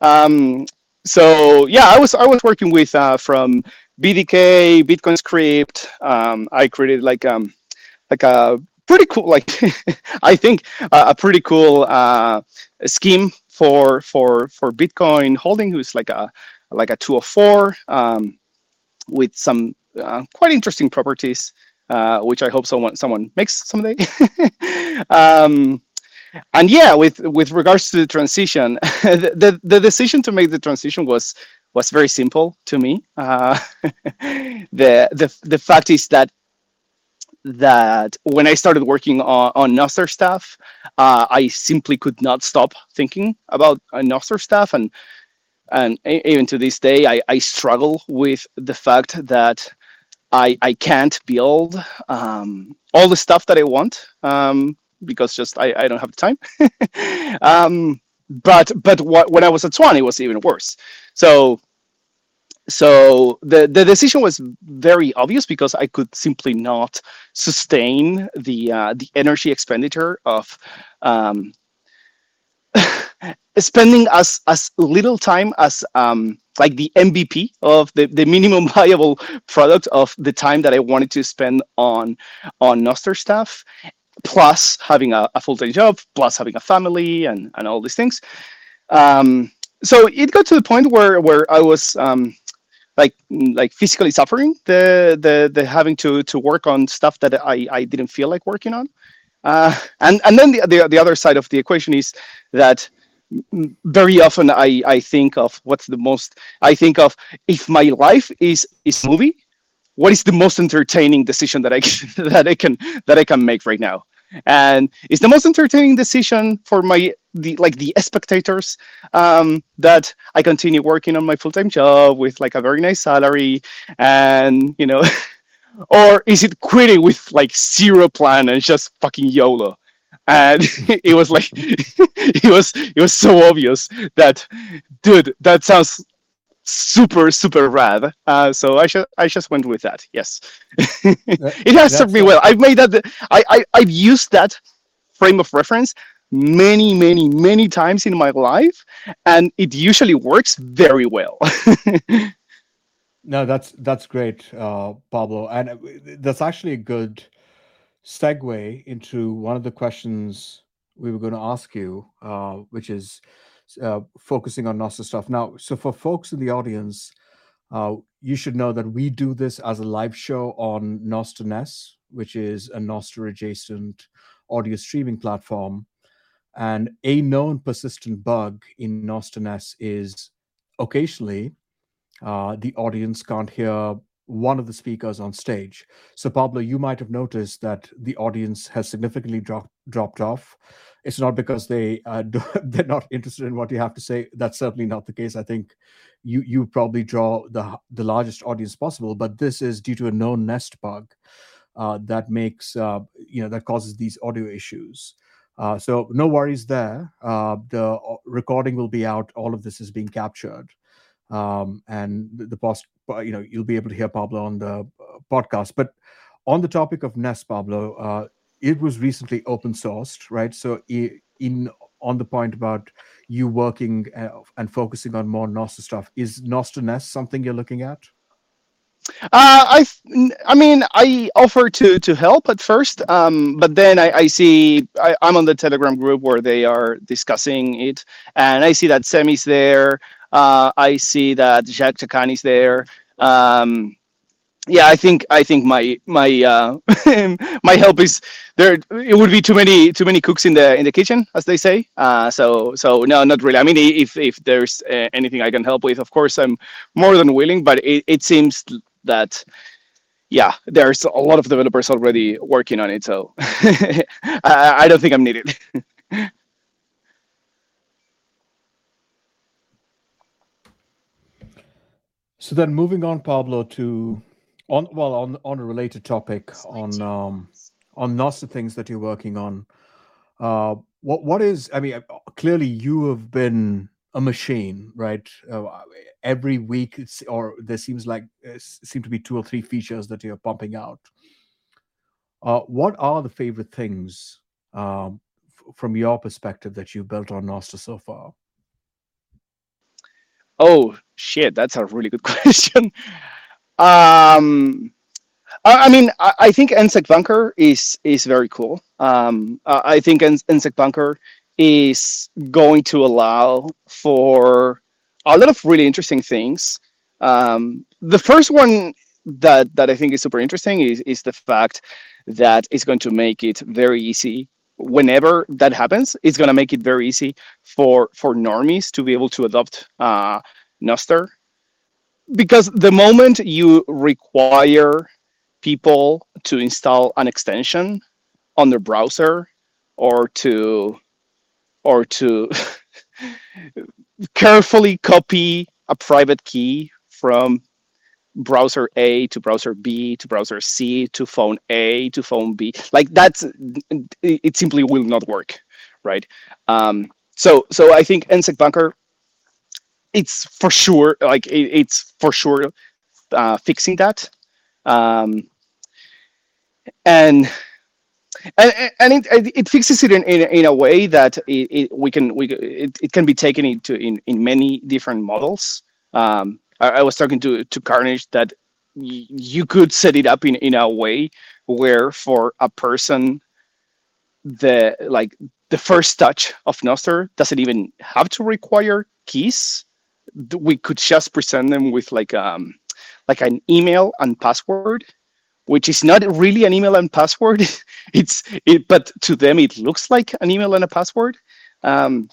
Um, so yeah, I was I was working with uh, from BDK, Bitcoin Script. Um, I created like um, like a pretty cool like i think uh, a pretty cool uh, scheme for for for bitcoin holding who's like a like a 204 um, with some uh, quite interesting properties uh, which i hope someone someone makes someday. Um, and yeah with with regards to the transition the, the, the decision to make the transition was was very simple to me. Uh, the the the fact is that that when I started working on, on Nostr stuff, uh, I simply could not stop thinking about uh, Nostr stuff. And and even to this day, I, I struggle with the fact that I, I can't build um, all the stuff that I want um, because just I, I don't have the time. um, but but what, when I was at Swan, it was even worse. So so the the decision was very obvious because I could simply not sustain the uh, the energy expenditure of um, spending as as little time as um, like the MVP of the, the minimum viable product of the time that I wanted to spend on on Nostr stuff, plus having a, a full time job, plus having a family and and all these things. Um, so it got to the point where where I was um, like like physically suffering the the the having to to work on stuff that I I didn't feel like working on. Uh, and and then the, the the other side of the equation is that mm, very often I, I think of what's the most I think of if my life is is movie, what is the most entertaining decision that I that I can that I can make right now? And it's the most entertaining decision for my the like the spectators um, that I continue working on my full time job with like a very nice salary, and you know, or is it quitting with like zero plan and just fucking YOLO? And it was like it was it was so obvious that dude that sounds super super rad. Uh, so I just I just went with that. Yes, it has served me well. I've made that. I, I I've used that frame of reference many many many times in my life, and it usually works very well. no, that's that's great, uh, Pablo, and uh, that's actually a good segue into one of the questions we were going to ask you, uh, which is uh, focusing on Nostr stuff. Now, so for folks in the audience, uh, you should know that we do this as a live show on Nostr which is a Nostr adjacent audio streaming platform. And a known persistent bug in Nostr is occasionally uh, the audience can't hear one of the speakers on stage. So, Pablo, you might have noticed that the audience has significantly drop, dropped off it's not because they uh, they're not interested in what you have to say. That's certainly not the case. I think you you probably draw the the largest audience possible, but this is due to a known nest bug uh, that makes uh, you know that causes these audio issues. Uh, so no worries there. Uh, the uh, recording will be out. All of this is being captured, um, and the, post you know you'll be able to hear Pablo on the podcast. But on the topic of Nest, Pablo, it was recently open sourced, right? So in on the point about you working uh, and focusing on more Nostr stuff, is Nostr Nest something you're looking at? Uh, I, I mean, I offer to to help at first, um, but then I, I see I, am on the Telegram group where they are discussing it, and I see that Semi's there. Uh, I see that Jacques Chacán is there. Um, yeah, I think I think my my uh, my help is there. It would be too many too many cooks in the in the kitchen, as they say. Uh, so so no, not really. I mean, if if there's uh, anything I can help with, of course I'm more than willing. But it, it seems that yeah, there's a lot of developers already working on it. So I, I don't think I'm needed. so then moving on, Pablo, to on well, on on a related topic, on um, on Nostr things that you're working on. Uh, what what is? I mean, clearly you have been a machine, right? Uh, every week, or there seems like uh, seem to be two or three features that you're pumping out. Uh, what are the favorite things um, f- from your perspective that you built on Nostr so far? Oh shit, that's a really good question. Um, I mean, I, I think nsecBunker is is very cool. Um, I think nsecBunker is going to allow for a lot of really interesting things. Um, the first one that that I think is super interesting is is the fact that it's going to make it very easy whenever that happens. It's going to make it very easy for for normies to be able to adopt uh, because the moment you require people to install an extension on their browser or to or to carefully copy a private key from browser A to browser B to browser C to phone A to phone B. Like that's it simply will not work, right? Um, so so I think nsecBunker it's for sure like it, it's for sure uh, fixing that um, and and, and it, it fixes it in, in, in a way that it, it we can we it, it can be taken into in, in many different models. Um, I, I, was talking to to Karnage that y- you could set it up in, in a way where for a person the like the first touch of Nostr doesn't even have to require keys. We could just present them with like um like an email and password which is not really an email and password. it's it, but to them it looks like an email and a password, um,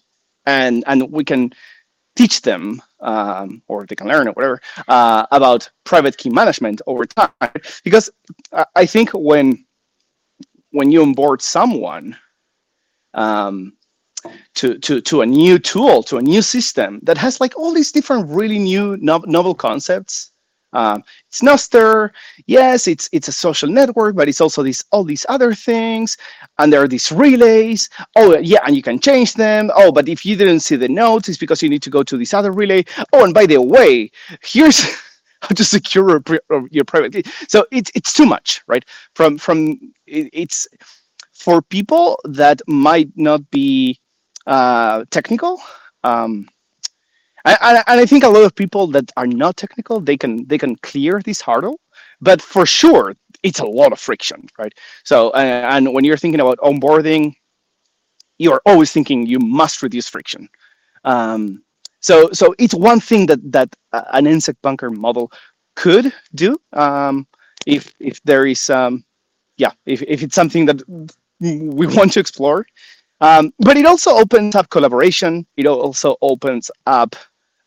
and and we can teach them um, or they can learn or whatever uh, about private key management over time. Because I think when when you onboard someone um, to, to, to a new tool, to a new system that has like all these different really new no- novel concepts. Um, it's Nostr, yes, it's it's a social network, but it's also these all these other things, and there are these relays. Oh yeah, and you can change them. Oh, but if you didn't see the notes, it's because you need to go to this other relay. Oh, and by the way, here's how to secure your private key. So it's it's too much, right? From from it's for people that might not be uh, technical. Um, and, I think a lot of people that are not technical, they can they can clear this hurdle. But for sure, it's a lot of friction, right? So, uh, and when you're thinking about onboarding, you are always thinking you must reduce friction. Um, so, so it's one thing that that an nsecBunker model could do um, if if there is um, yeah if, if it's something that we want to explore um, but it also opens up collaboration. It also opens up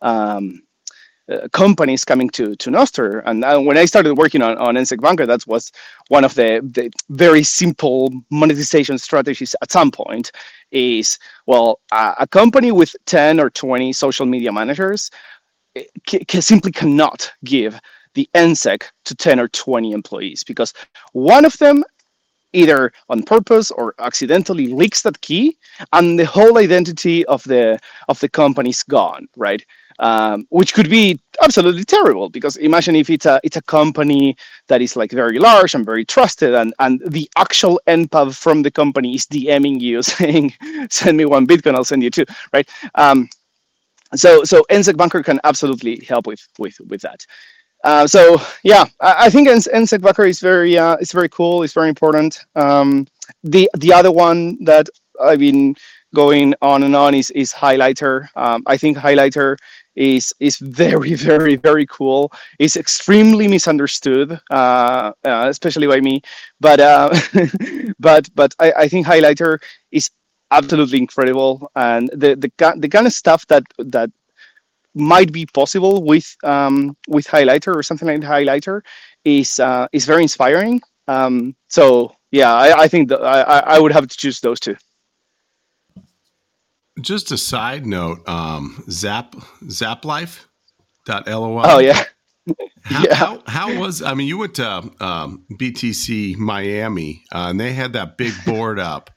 um, uh, companies coming to to Nostr. And uh, when I started working on, on nsecBunker, that was one of the, the very simple monetization strategies at some point is, well, uh, a company with 10 or 20 social media managers eh, simply cannot give the NSEC to 10 or 20 employees because one of them either on purpose or accidentally leaks that key and the whole identity of the of the company is gone right um, which could be absolutely terrible because imagine if it's a it's a company that is like very large and very trusted and and the actual npub from the company is dming you saying send me one bitcoin i'll send you two right um, so so nsecBunker can absolutely help with with with that uh, so yeah, I, I think nsecBunker is very uh, it's very cool. It's very important. Um, the the other one that I've been going on and on is is Highlighter. Um, I think Highlighter is is very very very cool. It's extremely misunderstood, uh, uh, especially by me. But uh, but but I, I think Highlighter is absolutely incredible, and the the the kind of stuff that that might be possible with um, with highlighter or something like highlighter is uh, is very inspiring. Um, so yeah, I, I think that I, I would have to choose those two. Just a side note, um, Zap Zap Life. LOL. Oh yeah. How, yeah. how, how was I mean you went to um, BTC Miami uh, and they had that big board up.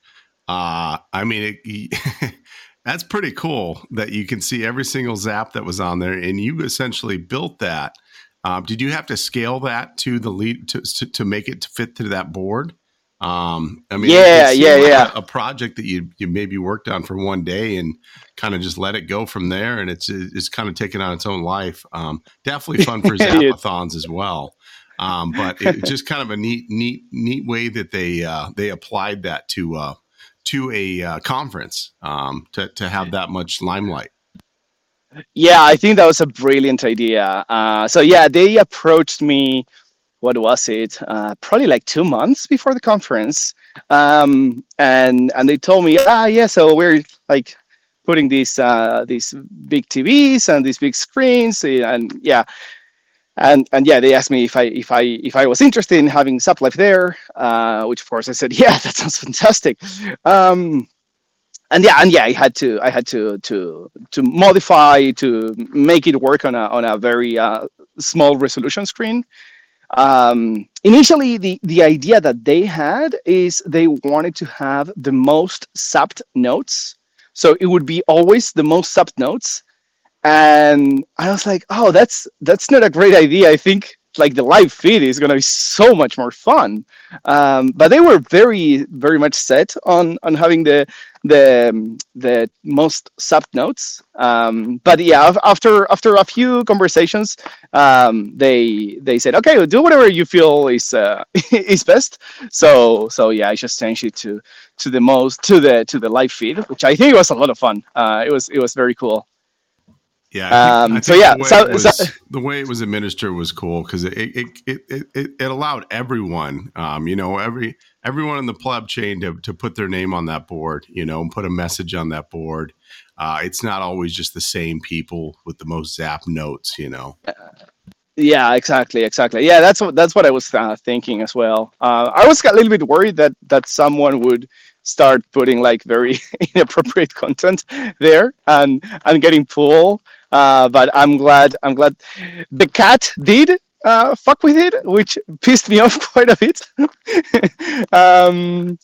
Uh, I mean it, That's pretty cool that you can see every single zap that was on there, and you essentially built that. Um, did you have to scale that to the lead to, to, to make it to fit to that board? Um, I mean, yeah, yeah, like yeah. A, a, project that you you maybe worked on for one day and kind of just let it go from there, and it's it's kind of taken on its own life. Um, definitely fun for zapathons as well. Um, but it, just kind of a neat, neat, neat way that they uh, they applied that to uh, to a uh, conference um, to to have that much limelight. Yeah, I think that was a brilliant idea. Uh, so yeah, they approached me. What was it? Uh, probably like two months before the conference, um, and and they told me, ah, yeah, so we're like putting these uh, these big TVs and these big screens, and yeah, and and yeah, they asked me if I if I if I was interested in having ZapLife there, uh, which of course I said, yeah, that sounds fantastic. Um, and yeah, and yeah, I had to I had to to to modify to make it work on a on a very uh, small resolution screen. Um, initially, the the idea that they had is they wanted to have the most zapped notes, so it would be always the most zapped notes and I was like, oh, that's that's not a great idea. I think like the live feed is going to be so much more fun. Um, but they were very very much set on on having the the the most zap notes. Um, but yeah, after after a few conversations, um, they they said, okay, do whatever you feel is uh, is best. So so yeah, I just changed it to to the most to the to the live feed, which I think was a lot of fun. Uh, it was it was very cool. Yeah. Think- Um, so yeah, the way, so- it was, so- the way it was administered was cool because it it, it, it it it allowed everyone, um, you know, every everyone in the pleb chain to to put their name on that board, you know, and put a message on that board. Uh, it's not always just the same people with the most zap notes, you know. Yeah, exactly, exactly. Yeah, that's what that's what I was uh, thinking as well. Uh, I was a little bit worried that that someone would start putting like very inappropriate content there and and getting pulled. Uh, but I'm glad I'm glad the cat did uh, fuck with it, which pissed me off quite a bit. um,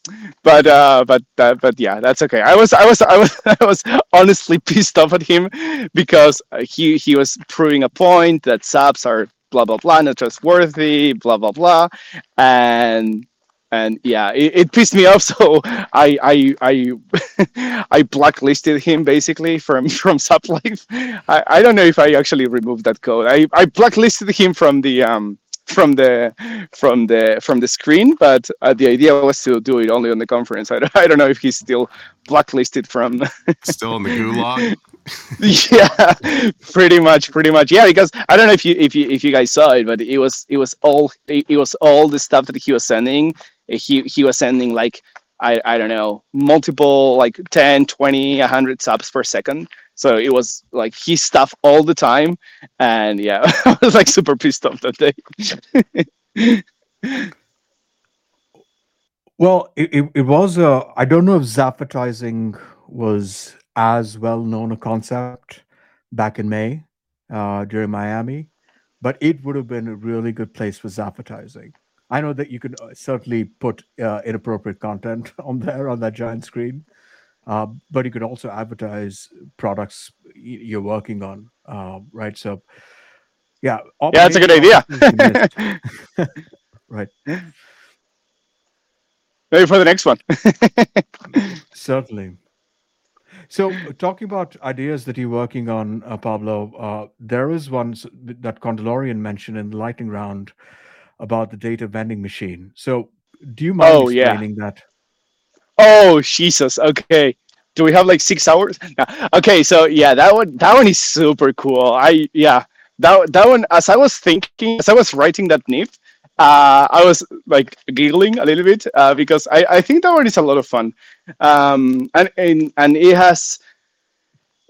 but uh, but uh, but yeah, that's okay. I was I was I was I was honestly pissed off at him because uh, he he was proving a point that zaps are blah blah blah not trustworthy, blah blah blah, and and yeah, it, it pissed me off. So I I I I blacklisted him basically from from ZapLife. I, I don't know if I actually removed that code. I, I blacklisted him from the um from the from the from the screen, but uh, the idea was to do it only on the conference. I don't, I don't know if he's still blacklisted from Still in the gulag. yeah pretty much pretty much yeah because i don't know if you if you if you guys saw it but it was it was all it, it was all the stuff that he was sending he he was sending like i i don't know multiple like 10 20 100 zaps per second so it was like his stuff all the time and yeah i was like super pissed off that day Well, it, it, was. Uh, I don't know if Zappatizing was as well known a concept back in May uh, during Miami, but it would have been a really good place for Zappatizing. I know that you could uh, certainly put uh, inappropriate content on there on that giant screen, uh, but you could also advertise products you're working on, uh, right? So, yeah, yeah that's a good idea right. maybe for the next one Certainly. So, talking about ideas that you're working on, uh, Pablo, uh, there is one that Corndalorian mentioned in the lightning round about the data vending machine. So, do you mind Oh, yeah. explaining that? Oh Jesus! Okay, do we have like six hours? No. Okay, so yeah, that one that one is super cool. I yeah, that that one. As I was thinking, as I was writing that NIP, uh, I was like giggling a little bit uh, because I I think that one is a lot of fun, um, and and and it has.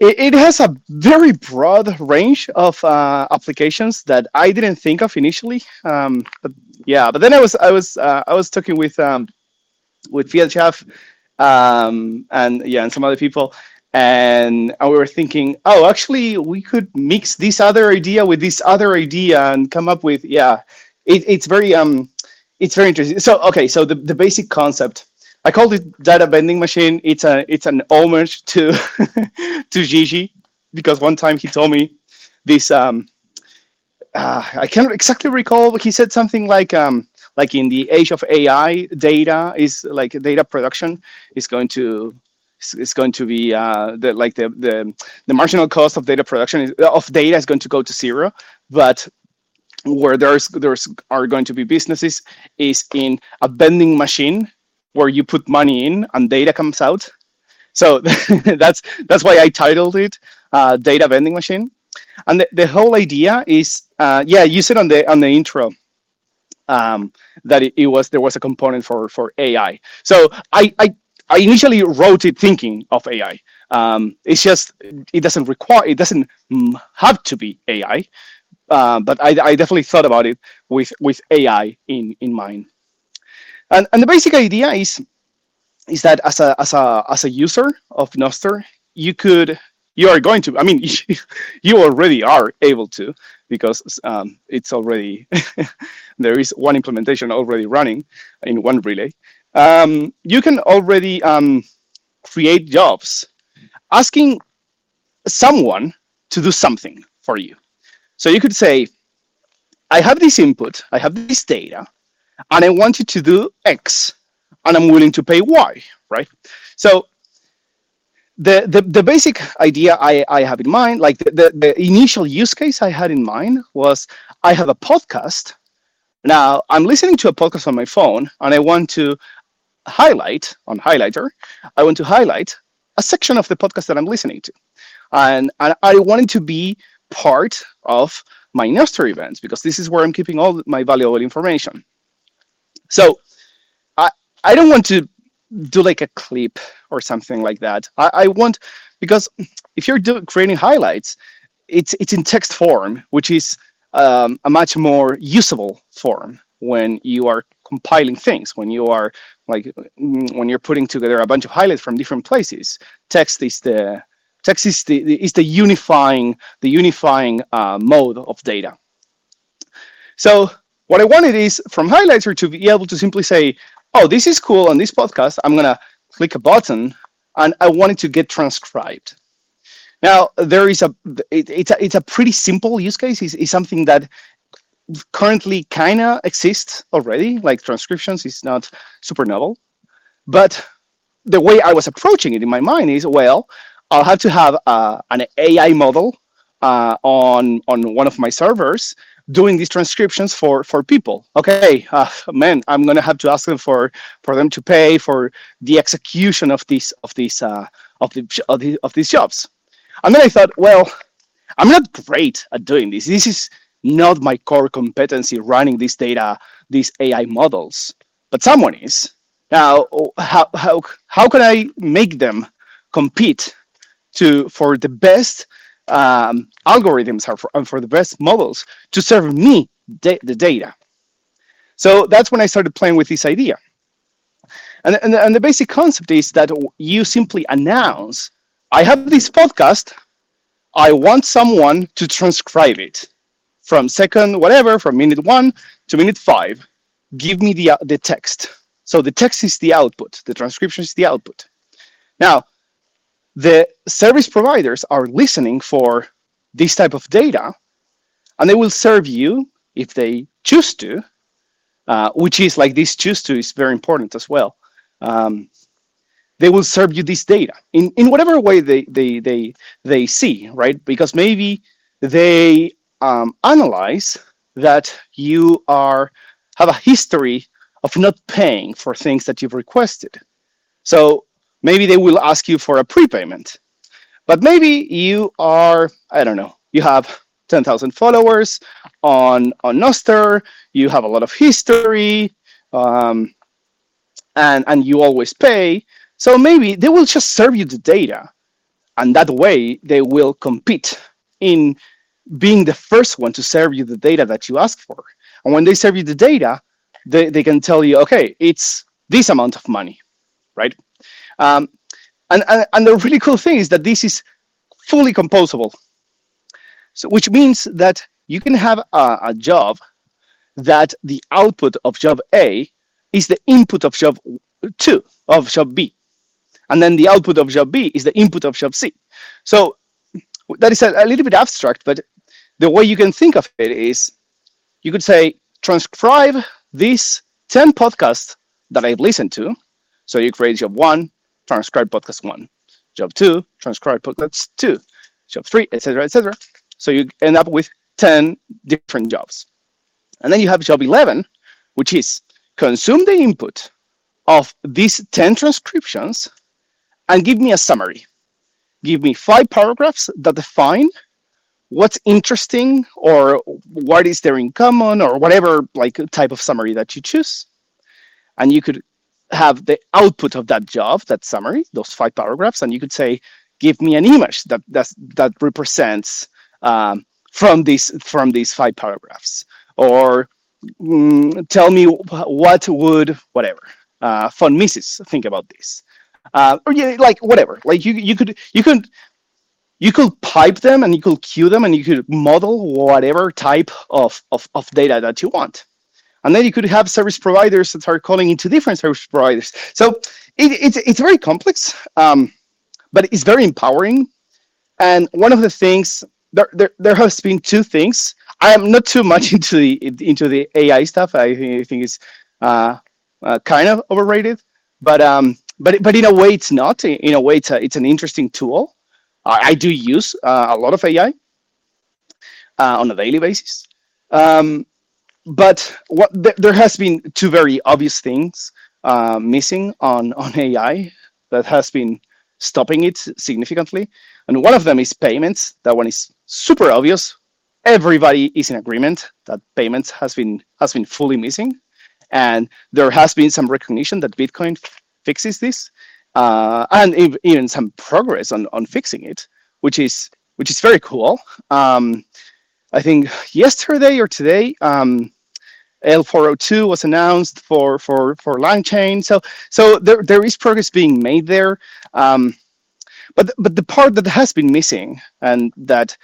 It, it has a very broad range of uh, applications that I didn't think of initially, um, but yeah. But then I was I was uh, I was talking with um, with fiatjaf um, and yeah, and some other people. And, we were thinking, oh, actually, we could mix this other idea with this other idea and come up with, yeah, it, it's very, um, it's very interesting. So, okay, so the, the basic concept, I call it data vending machine. It's a, it's an homage to, to Gigi because one time he told me this, um, uh, I can't exactly recall, but he said something like, um, like in the age of AI, data is like data production is going to is going to be uh, the like the, the the marginal cost of data production is, of data is going to go to zero, but where there's there's are going to be businesses is in a vending machine where you put money in and data comes out. So that's that's why I titled it uh, data vending machine. And the, the whole idea is uh, yeah, you said on the on the intro um, that it, it was there was a component for for AI. So I I, I initially wrote it thinking of AI. Um, it's just it doesn't require it doesn't have to be AI, uh, but I, I definitely thought about it with with AI in in mind. And and the basic idea is is that as a as a as a user of Nostr, you could you are going to I mean you already are able to because um, it's already there is one implementation already running in one relay. Um, you can already um, create jobs asking someone to do something for you. So you could say, I have this input, I have this data, and I want you to do X, and I'm willing to pay Y, right? So the, the, the basic idea I, I have in mind, like the, the, the initial use case I had in mind was I have a podcast. Now I'm listening to a podcast on my phone and I want to highlight on highlighter, I want to highlight a section of the podcast that I'm listening to. and, and I wanted to be part of my Nostr events because this is where I'm keeping all my valuable information. So I I don't want to do like a clip or something like that. I, I want because if you're do, creating highlights, it's it's in text form, which is um, a much more usable form when you are compiling things. When you are like mm, when you're putting together a bunch of highlights from different places, text is the text is the is the unifying the unifying uh, mode of data. So what I wanted is from highlighter to be able to simply say, oh, this is cool on this podcast. I'm gonna click a button and I want it to get transcribed. Now there is a it, it's a it's a pretty simple use case. Is is something that currently kind of exists already. Like transcriptions is not super novel, but the way I was approaching it in my mind is well, I'll have to have uh, an AI model uh, on on one of my servers doing these transcriptions for for people. Okay, uh, man, I'm gonna have to ask them for for them to pay for the execution of these of these uh, of the of, the, of these jobs. And then I thought, well, I'm not great at doing this. This is not my core competency running these data, these AI models, but someone is. Now, how how how can I make them compete to for the best um, algorithms are for, for the best models to serve me da- the data. So that's when I started playing with this idea. And, and, and the basic concept is that you simply announce, I have this podcast, I want someone to transcribe it from second, whatever, from minute one to minute five. Give me the, the text. So the text is the output, the transcription is the output. Now, the service providers are listening for this type of data and they will serve you if they choose to uh, which is like this choose to is very important as well. Um, they will serve you this data in, in whatever way they, they they they see right? Because maybe they um, analyze that you are have a history of not paying for things that you've requested. So maybe they will ask you for a prepayment. But maybe you are, I don't know, you have 10,000 followers on, on Nostr, you have a lot of history, um, and, and you always pay. So maybe they will just serve you the data. And that way they will compete in being the first one to serve you the data that you ask for. And when they serve you the data, they, they can tell you, okay, it's this amount of money, right? Um, and, and, and the really cool thing is that this is fully composable. So, which means that you can have a, a job that the output of job A is the input of job two of job B. And then the output of job B is the input of job C. So that is a, a little bit abstract, but the way you can think of it is you could say, transcribe these 10 podcasts that I've listened to. So you create job one, transcribe podcast one. Job two, transcribe podcast two. Job three, etc., etc. So you end up with 10 different jobs. And then you have job 11, which is consume the input of these 10 transcriptions and give me a summary. Give me five paragraphs that define what's interesting or what is there in common or whatever like type of summary that you choose. And you could have the output of that job, that summary, those five paragraphs, and you could say, give me an image that that, that represents um, from these from these five paragraphs, or mm, tell me what would whatever uh, von Mises think about this, uh, or yeah, like whatever. Like you you could you could you could pipe them and you could queue them and you could model whatever type of, of, of data that you want. And then you could have service providers that are calling into different service providers. So it, it's, it's very complex, um, but it's very empowering. And one of the things, there, there, there has been two things. I am not too much into the into the AI stuff. I think, it's uh, uh, kind of overrated, but um, but but in a way it's not. In a way, it's a, it's an interesting tool. I do use uh, a lot of AI uh, on a daily basis. Um, but what th- there has been two very obvious things uh, missing on on AI that has been stopping it significantly. And one of them is payments. That one is super obvious. Everybody is in agreement that payments has been has been fully missing, and there has been some recognition that Bitcoin fixes this, uh, and even some progress on on fixing it, which is which is very cool. Um, I think yesterday or today, um, L402 was announced for for for LangChain. So so there there is progress being made there. Um, but but the part that has been missing and that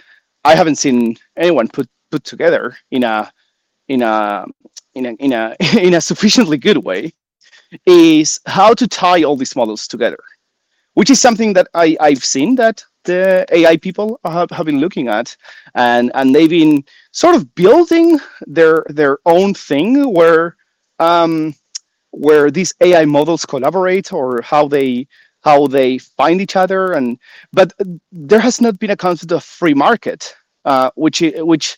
I haven't seen anyone put put together in a in a in a in a in a sufficiently good way is how to tie all these models together, which is something that I I've seen that the AI people have, have been looking at, and and they've been sort of building their their own thing where um, where these AI models collaborate or how they how they find each other. And but there has not been a concept of free market uh, which which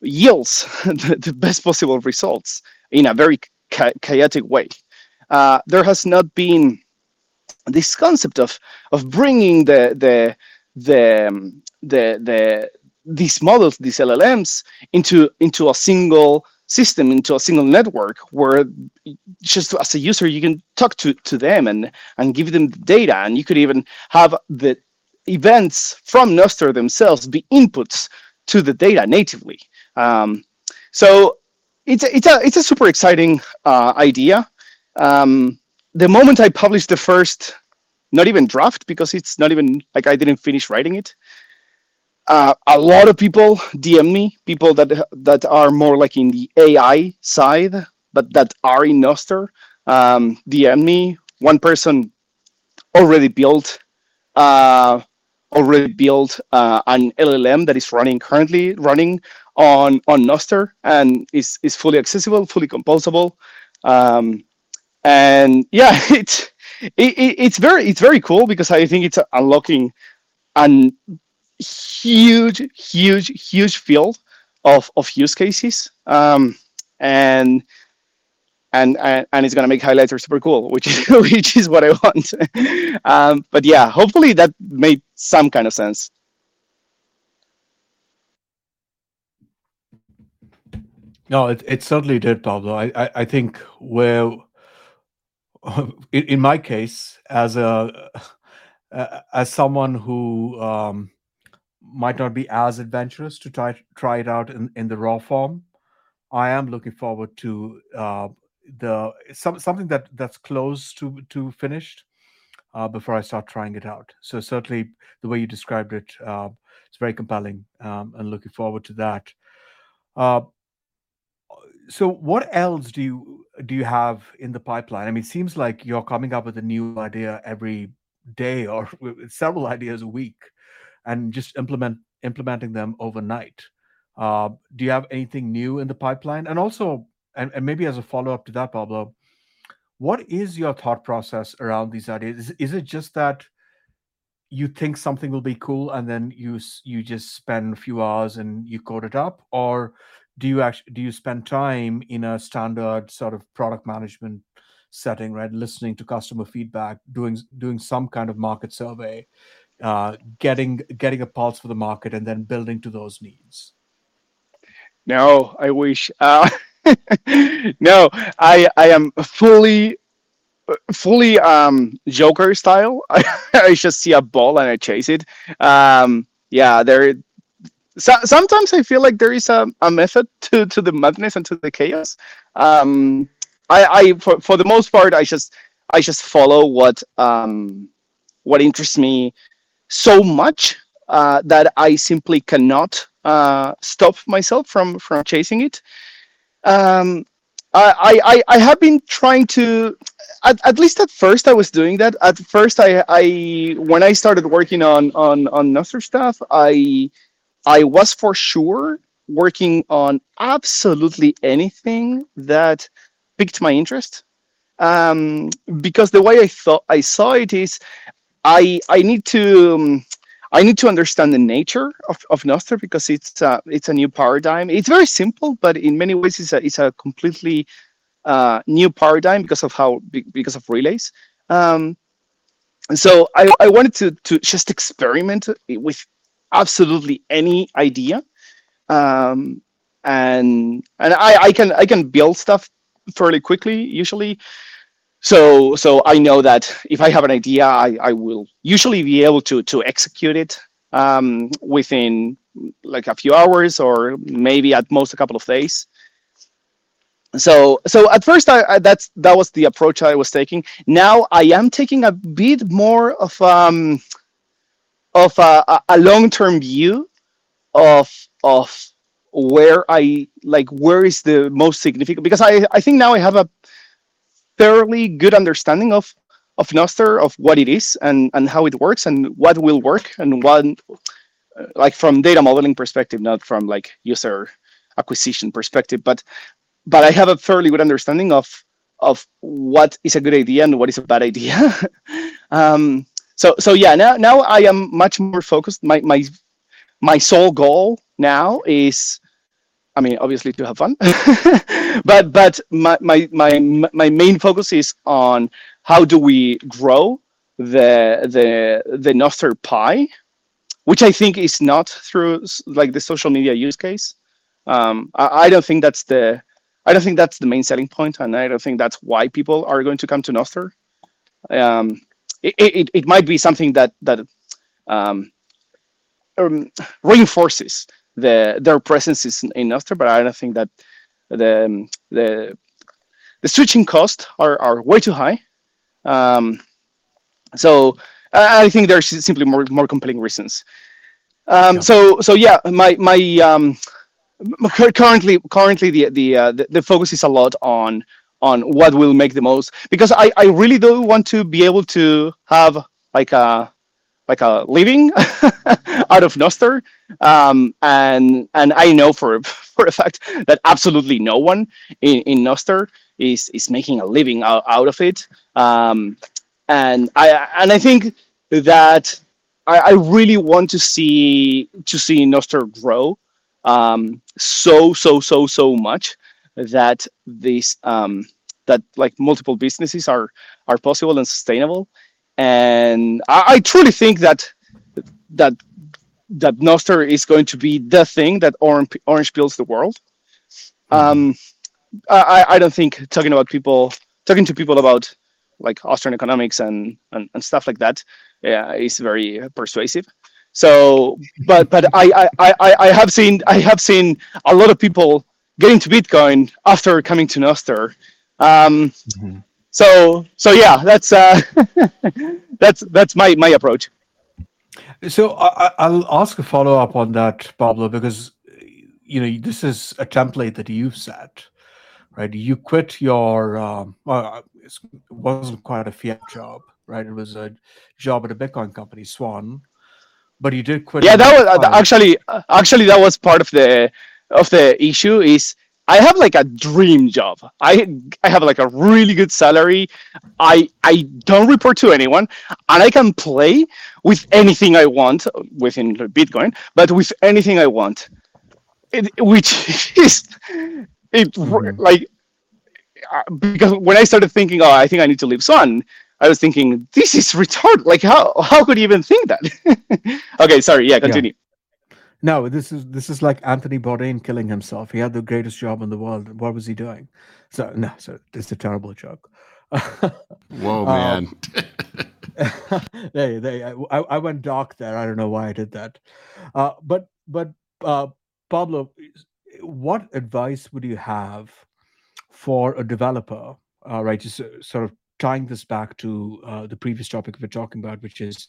yields the, the, best possible results in a very cha- chaotic way. Uh, there has not been this concept of of bringing the the the um, the the these models, these LLMs, into into a single system, into a single network, where just as a user you can talk to to them and and give them the data, and you could even have the events from Nostr themselves be inputs to the data natively. Um, so it's a, it's a it's a super exciting uh, idea. Um, the moment I published the first not even draft because it's not even like I didn't finish writing it. Uh, a lot of people DM me, people that that are more like in the AI side, but that are in Nostr. Um, DM me. One person already built uh, already built uh, an LLM that is running currently running on on Nostr and is is fully accessible, fully composable. Um, and yeah, it's it, it, it's very it's very cool because I think it's unlocking a huge, huge, huge field of of use cases, um, and and and, it's gonna make highlighter super cool, which is which is what I want. um, but yeah, hopefully that made some kind of sense. No, it, it certainly did, Pablo. I, I, I think where in, my case, as a uh, as someone who um, might not be as adventurous to try try it out in, in the raw form, I am looking forward to uh, the some something that that's close to to finished uh, before I start trying it out. So certainly the way you described it, uh, it's very compelling, um, and looking forward to that. So what else do you do you have in the pipeline? I mean, it seems like you're coming up with a new idea every day or several ideas a week, and just implement implementing them overnight. Uh, do you have anything new in the pipeline? And also, and, and maybe as a follow up to that, Pablo, what is your thought process around these ideas? Is, is it just that you think something will be cool and then you you just spend a few hours and you code it up, or do you actually do you spend time in a standard sort of product management setting right? Listening to customer feedback doing doing some kind of market survey uh, getting getting a pulse for the market and then building to those needs? No i wish uh, no i i am fully fully um joker style. I, just see a ball and i chase it. Um yeah there so, sometimes I feel like there is a, a method to, to the madness and to the chaos. Um, I, I for, for the most part, I just I just follow what um, what interests me so much uh, that I simply cannot uh, stop myself from from chasing it. Um, I, I I have been trying to at, at least at first I was doing that. At first I I when I started working on on on Nostr stuff, I I was for sure working on absolutely anything that piqued my interest. Um, because the way I thought I saw it is, I I need to um, I need to understand the nature of, of Nostr because it's a, it's a new paradigm. It's very simple, but in many ways it's a it's a completely uh, new paradigm because of how because of relays. Um, so I, I wanted to to just experiment with absolutely any idea. Um, and and I, I can I can build stuff fairly quickly usually. So so I know that if I have an idea I, I will usually be able to to execute it um, within like a few hours or maybe at most a couple of days. So so at first I, I, that's that was the approach i was taking. Now i am taking a bit more of um of a, a long-term view of of where i like where is the most significant because i i think now i have a fairly good understanding of of Nostr of what it is and and how it works and what will work and what like from data modeling perspective not from like user acquisition perspective but but I have a fairly good understanding of of what is a good idea and what is a bad idea. um, so so yeah, now now I am much more focused. My my my sole goal now is, I mean, obviously to have fun, but but my my my my main focus is on how do we grow the the the Nostr pie, which I think is not through like the social media use case. Um, I, I don't think that's the I don't think that's the main selling point, and I don't think that's why people are going to come to Nostr. Um, it, it, it might be something that that um, um, reinforces the their presence in, in Nostr, but I don't think that the the the switching costs are, are way too high. Um, so I think there's simply more more compelling reasons. Um, yeah. So so yeah, my my um, currently currently the the, uh, the, the focus is a lot on on what will make the most because I I really do want to be able to have like a like a living out of Nostr, um, and and I know for for a fact that absolutely no one in in Nostr is is making a living out, out of it, um, and I and I think that I, I really want to see to see Nostr grow um, so so so so much that these um, that like multiple businesses are are possible and sustainable and I, I, truly think that that that Nostr is going to be the thing that Orange, Orange builds the world. Mm-hmm. Um, I, I don't think talking about people talking to people about like Austrian economics and, and, and stuff like that yeah, is very persuasive. So, but but I, I, I, I have seen I have seen a lot of people getting to Bitcoin after coming to Nostr. Um, mm-hmm. So so yeah, that's uh, that's that's my my approach. So I, will ask a follow up on that, Pablo, because you know this is a template that you've set, right? You quit your um, well, it wasn't quite a fiat job, right? It was a job at a Bitcoin company, Swan, but you did quit. Yeah, that was uh, actually actually that was part of the of the issue is I have like a dream job. I I have like a really good salary. I I don't report to anyone, and I can play with anything I want within Bitcoin, but with anything I want, it, which is it mm-hmm. like uh, because when I started thinking, oh, I think I need to leave Swan, I was thinking, this is retarded. Like, how how could you even think that? okay, sorry. Yeah, continue. Yeah. No, this is this is like Anthony Bourdain killing himself. He had the greatest job in the world. What was he doing? So no, so it's a terrible joke. Whoa, man! Um, they, they, I, I went dark there. I don't know why I did that. Uh, but, but uh, Pablo, what advice would you have for a developer? Uh, right, just sort of tying this back to uh, the previous topic we are talking about, which is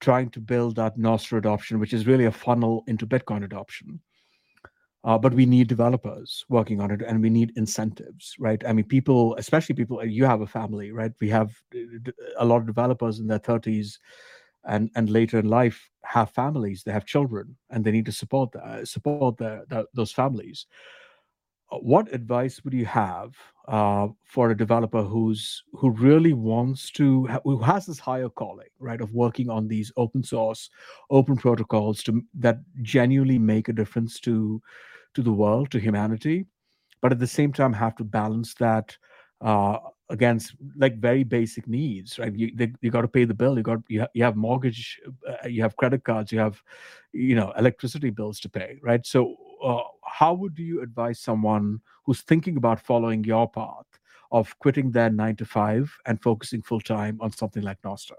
trying to build that Nostr adoption, which is really a funnel into Bitcoin adoption. Uh, but we need developers working on it and we need incentives, right? I mean, people, especially people, you have a family, right? We have a lot of developers in their 30s and, and later in life have families, they have children, and they need to support that, support their, their, those families. Uh, what advice would you have uh, for a developer who's who really wants to who has this higher calling right of working on these open source open protocols to that genuinely make a difference to to the world to humanity but at the same time have to balance that uh, against like very basic needs right? You they, you got to pay the bill you got you, ha- you have mortgage uh, you have credit cards you have you know electricity bills to pay right? So uh, how would you advise someone who's thinking about following your path of quitting their 9 to 5 and focusing full time on something like Nostr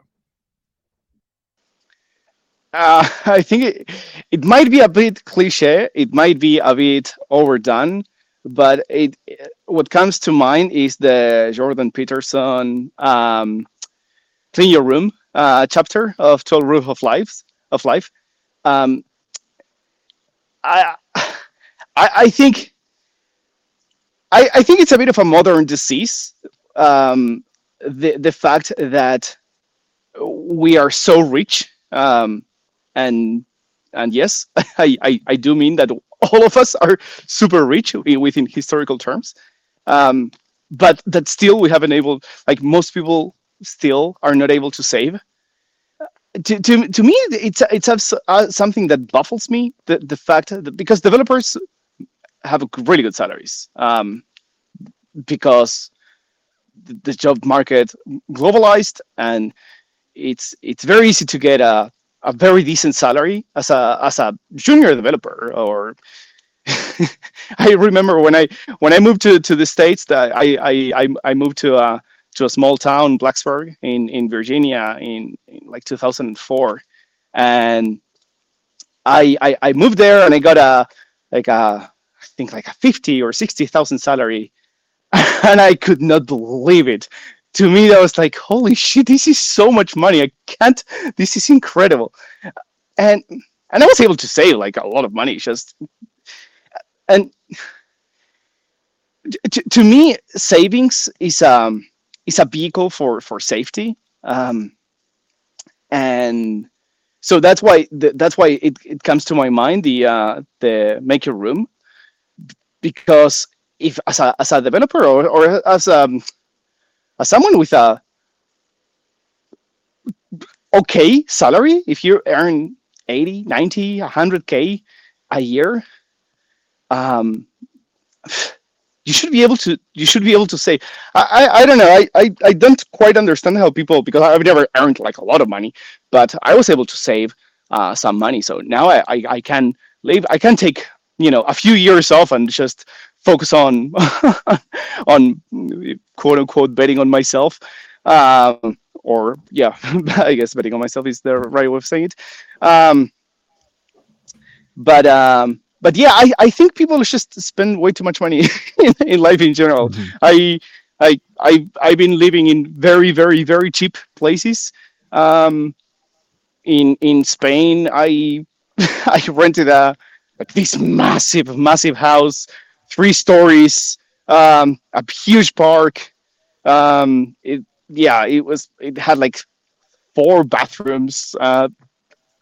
uh, I think it, it might be a bit cliche. It might be a bit overdone, but it what comes to mind is the Jordan Peterson um, "Clean Your Room" uh, chapter of Twelve Rules of Life. Of life, um, I, I, I think I, I think it's a bit of a modern disease. Um, the the fact that we are so rich um, and and yes, I, I, I do mean that all of us are super rich within historical terms, um, but that still we haven't able like most people still are not able to save. To, to, to me, it's it's uh, something that baffles me. The the fact that because developers have really good salaries, um, because the job market globalized and it's it's very easy to get a a very decent salary as a as a junior developer or I remember when I when I moved to, to the states that I I, I moved to a to a small town Blacksburg in, in Virginia in, in like 2004 and I, I I moved there and I got a like a think like a 50 or 60,000 salary. And I could not believe it. To me that was like holy shit this is so much money. I can't this is incredible. And and i was able to save like a lot of money just and to, to me savings is um is a vehicle for for safety. Um and so that's why that's why it, it comes to my mind the uh the make your room because if as a as a developer or, or as a as someone with a okay salary, if you earn 80, 90, 100K a year, um, you should be able to you should be able to say I, I, I don't know. I, I I don't quite understand how people because I've never earned like a lot of money but I was able to save uh, some money. So now I, I, I can live I can take you know a few years off and just focus on on quote unquote betting on myself um, or yeah i guess betting on myself is the right way of saying it um, but um, but yeah I, I think people just spend way too much money in, in life in general mm-hmm. i I, I, I've been living in very, very, very cheap places. Um, in in Spain, I I rented a like this massive, massive house three stories, um, a huge park. Um, it, yeah, it was. It had like four bathrooms. Uh,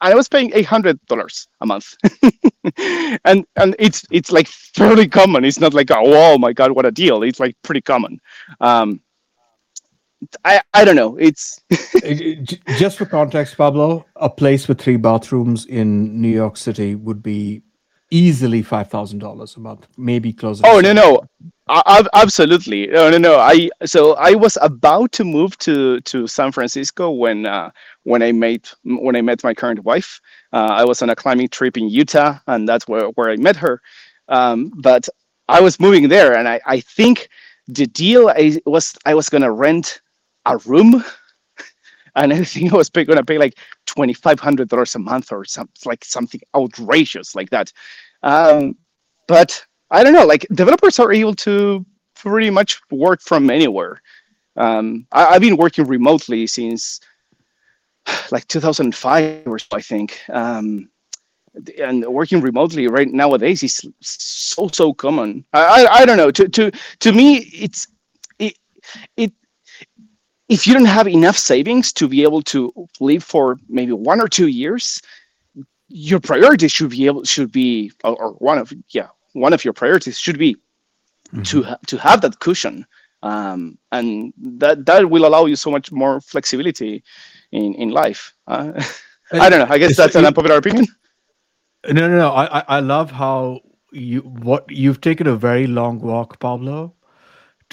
and I was paying eight hundred dollars a month, and and it's it's like fairly common. It's not like oh, oh my god, what a deal. It's like pretty common. Um, I I don't know. It's just for context, Pablo. A place with three bathrooms in New York City would be easily five thousand dollars a month, maybe closer. Oh no, no, I, absolutely, no, no, no. I so I was about to move to to San Francisco when uh, when I met when I met my current wife. Uh, I was on a climbing trip in Utah, and that's where where I met her. Um, but I was moving there, and I I think the deal I was I was gonna rent a room and I think I was going to pay like twenty five hundred dollars a month or something like something outrageous like that. Um, but I don't know, like developers are able to pretty much work from anywhere. Um, I, have been working remotely since like 2005 or so, I think. Um, and working remotely right nowadays is so so common. I, I, I don't know. To to to me, it's it it if you don't have enough savings to be able to live for maybe one or two years, your priority should be able should be or, one of yeah one of your priorities should be mm-hmm. to ha- to have that cushion um, and that that will allow you so much more flexibility in in life uh, i don't know i guess that's an unpopular opinion no no no i i love how you what you've taken a very long walk pablo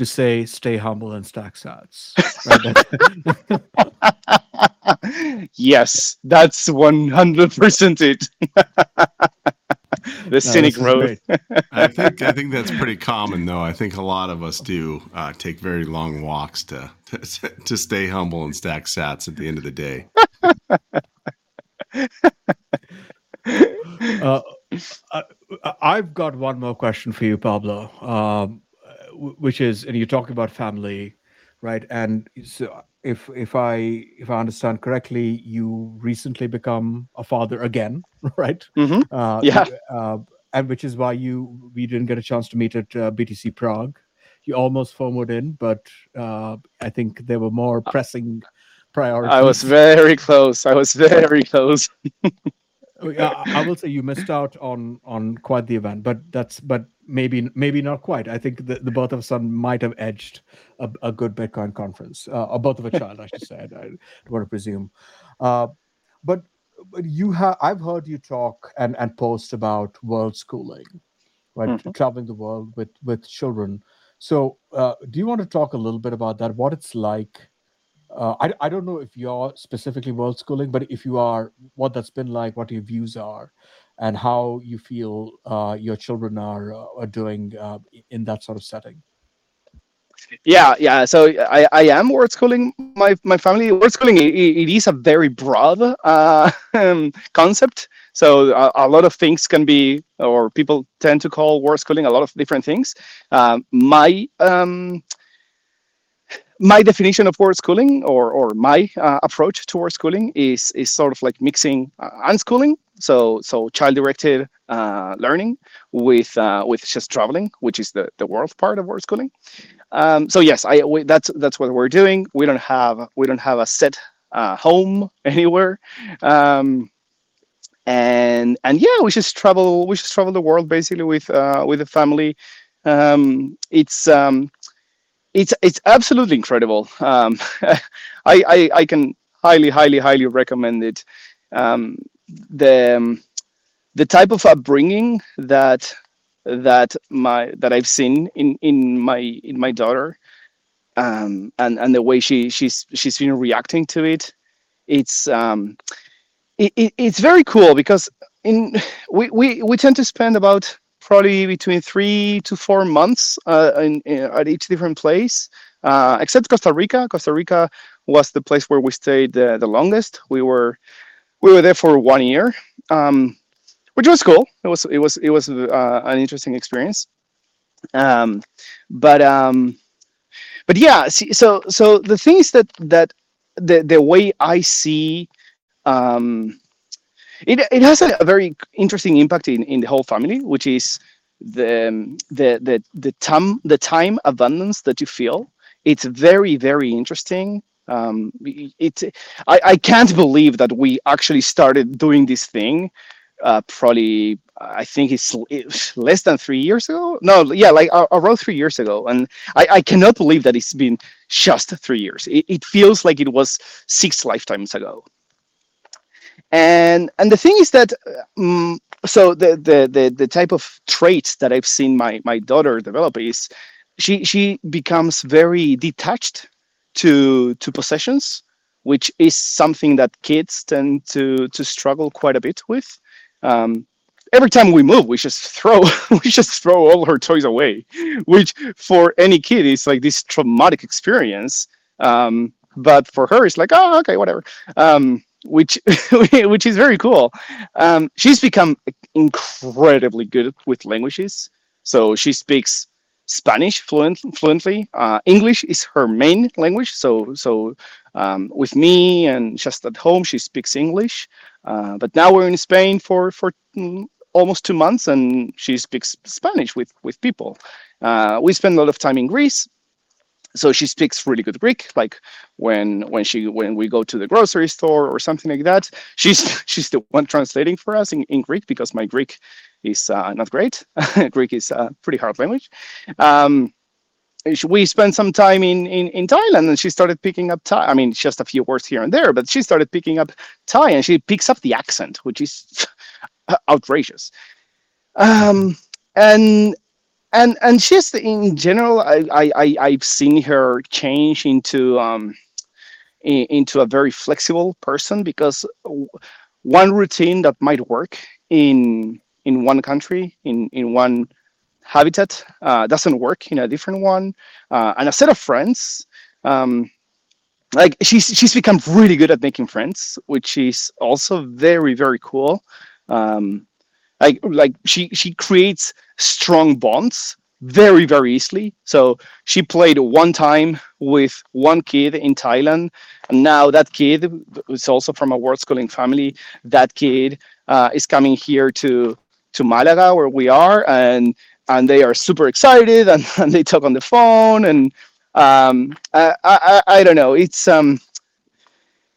to say "stay humble and stack sats." Right? yes, that's one hundred percent it. the cynic road. I think I think that's pretty common, though. I think a lot of us do uh, take very long walks to, to to stay humble and stack sats at the end of the day. uh, I, I've got one more question for you, Pablo, um, which is, and you talk about family, right? And so, if if I if I understand correctly, you recently become a father again, right? Mhm. Uh, Yeah. uh, and which is why you we didn't get a chance to meet at uh, BTC Prague. You almost FOMOed in, but uh, I think there were more pressing priorities. I was very close. I was very close. Oh, I I will say you missed out on on quite the event, but that's but maybe maybe not quite. I think the, the birth of a son might have edged a, a good Bitcoin conference, uh, a birth of a child, I should say. I, I want to presume, uh, but but you have I've heard you talk and and post about world schooling, right? Mhm. Traveling the world with with children. So, uh, do you want to talk a little bit about that? What it's like? Uh, I, I don't know if you're specifically world schooling, but if you are, what that's been like, what your views are, and how you feel uh, your children are uh, are doing uh, in that sort of setting. Yeah, yeah. So I, I am world schooling my my family. World schooling i- i- it is a very broad uh, um, concept. So a, a lot of things can be, or people tend to call world schooling a lot of different things. Um, my um, my definition of world schooling, or or my uh, approach to world schooling is is sort of like mixing uh, unschooling. So so child directed uh, learning with uh, with just traveling, which is the the world part of world schooling. Um, so yes, I we, that's that's what we're doing. We don't have we don't have a set uh, home anywhere, um, and and yeah, we just travel we just travel the world basically with uh, with the family. Um, it's um, it's it's absolutely incredible. Um, I, I I can highly highly highly recommend it. Um, the um, the type of upbringing that that my that I've seen in in my in my daughter, um, and and the way she she's she's been reacting to it, it's um, it, it, it's very cool because in we, we we tend to spend about probably between three to four months uh, in, in at each different place, uh, except Costa Rica. Costa Rica was the place where we stayed the, the longest. We were we were there for one year. Um, which was cool. It was it was it was uh, an interesting experience. Um, but um, but yeah, see, so so the things that that the the way I see um, it it has a, a very interesting impact in, in the whole family, which is the um, the the the time the time abundance that you feel. It's very very interesting. Um, it I, I can't believe that we actually started doing this thing uh, probably I think it's, it's less than three years ago. No, yeah, like around three years ago, and I, I cannot believe that it's been just three years. It, it feels like it was six lifetimes ago. And and the thing is that um, so the, the the the type of traits that I've seen my my daughter develop is she she becomes very detached to to possessions, which is something that kids tend to to struggle quite a bit with. Um, every time we move we just throw we just throw all her toys away which for any kid is like this traumatic experience. Um, but for her it's like oh okay whatever. Um, which which is very cool. Um, she's become incredibly good with languages. So she speaks spanish fluent, fluently uh, english is her main language so so um, with me and just at home she speaks english uh, but now we're in Spain for for mm, almost two months, and she speaks Spanish with with people. Uh, we spend a lot of time in Greece, so she speaks really good Greek. Like when when she when we go to the grocery store or something like that, she's she's the one translating for us in, in Greek because my Greek is uh, not great. Greek is a pretty hard language. Um, we spent some time in, in, in Thailand and she started picking up Thai. I mean, just a few words here and there, but she started picking up Thai and she picks up the accent, which is outrageous. Um, and and and she's in general I, I I I've seen her change into um i- into a very flexible person because one routine that might work in in one country in in one habitat uh, doesn't work in a different one. Uh, and a set of friends um, like she's she's become really good at making friends which is also very very cool. Um, like like she she creates strong bonds very very easily. So she played one time with one kid in thailand and now that kid is also from a world schooling family that kid uh, is coming here to to malaga where we are and and they are super excited and, and they talk on the phone and um, I, I, I don't know it's um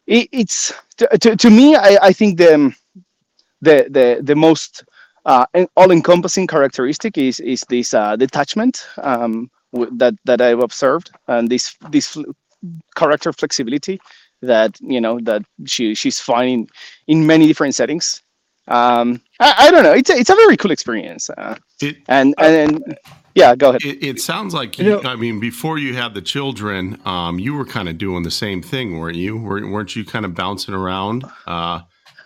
it, it's to, to, to me I, I think the the the, the most uh, all-encompassing characteristic is is this uh, detachment um, that that I've observed and this this character flexibility that you know that she she's finding in many different settings. Um, I, I don't know. It's a, it's a very cool experience. Uh, It, and and, and yeah, go ahead. it, it sounds like You you, know- I mean, before you had the children, um, you were kind of doing the same thing, weren't you? Weren't, weren't you kind of bouncing around? Uh,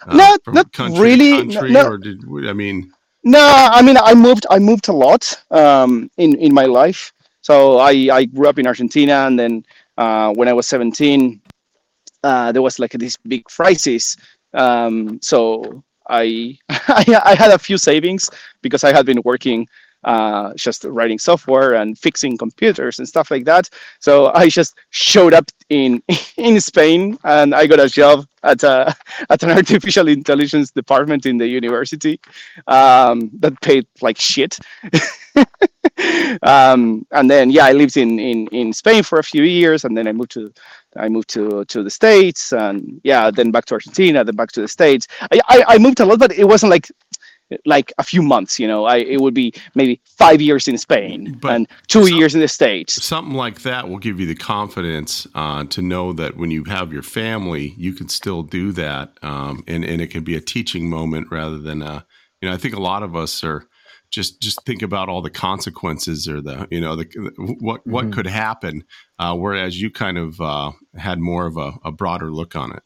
uh, Not- from not country to really, country, no- or did I mean? No, I mean I moved I moved a lot um, in in my life. So I I grew up in Argentina, and then uh, when I was seventeen, uh, there was like this big crisis. Um, so I, I I had a few savings because I had been working uh, just writing software and fixing computers and stuff like that. So I just showed up in in Spain, and I got a job at a at an artificial intelligence department in the university um, that paid like shit. um, and then yeah, I lived in, in in Spain for a few years, and then I moved to I moved to to the states, and yeah, then back to Argentina, then back to the states. I I, I moved a lot, but it wasn't like like a few months you know i it would be maybe five years in spain But and two some- years in the states something like that will give you the confidence uh, to know that when you have your family, you can still do that, um, and and it can be a teaching moment rather than uh, you know. I think a lot of us are just just think about all the consequences or the you know the what what Mhm. could happen, uh, whereas you kind of uh, had more of a, a broader look on it.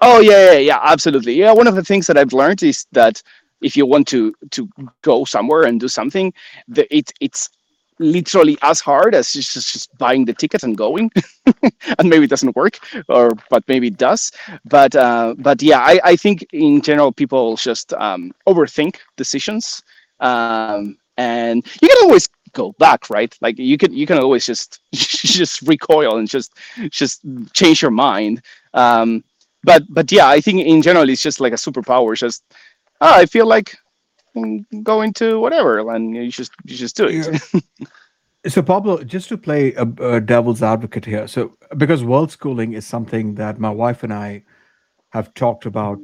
Oh yeah, yeah, yeah, absolutely. Yeah, one of the things that I've learned is that if you want to to go somewhere and do something, the, it it's literally as hard as just, just just buying the ticket and going. and maybe it doesn't work, or but maybe it does. But uh, but yeah, I, I think in general people just um, overthink decisions, um, and you can always go back, right? Like you can you can always just just recoil and just just change your mind. Um, but but yeah, I think in general it's just like a superpower. It's just oh, I feel like going to whatever, and you just you just do it. So Pablo, just to play a, a devil's advocate here, so because world schooling is something that my wife and I have talked about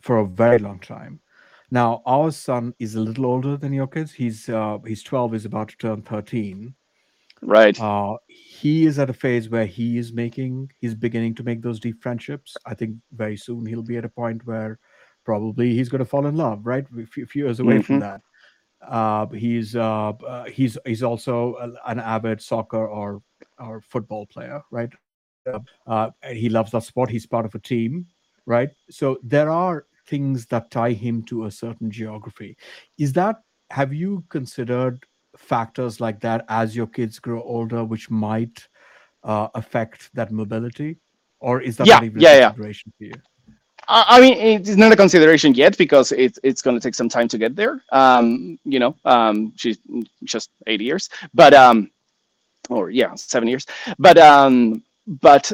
for a very long time. Now our son is a little older than your kids. He's uh, he's twelve. Is about to turn thirteen. right. Uh, he is at a phase where he is making, he's beginning to make those deep friendships. I think very soon he'll be at a point where probably he's going to fall in love, right? A few, few years away from that. Uh, he's uh, uh, he's he's also an avid soccer or or football player, right? Uh, he loves that sport. He's part of a team, right? So there are things that tie him to a certain geography. Is that have you considered factors like that as your kids grow older, which might uh, affect that mobility, or is that Yeah, not even yeah, a yeah. consideration for you? I mean, it's not a consideration yet because it's it's going to take some time to get there. Um, you know, um, she's just eight years, but um, or yeah, seven years. But um, but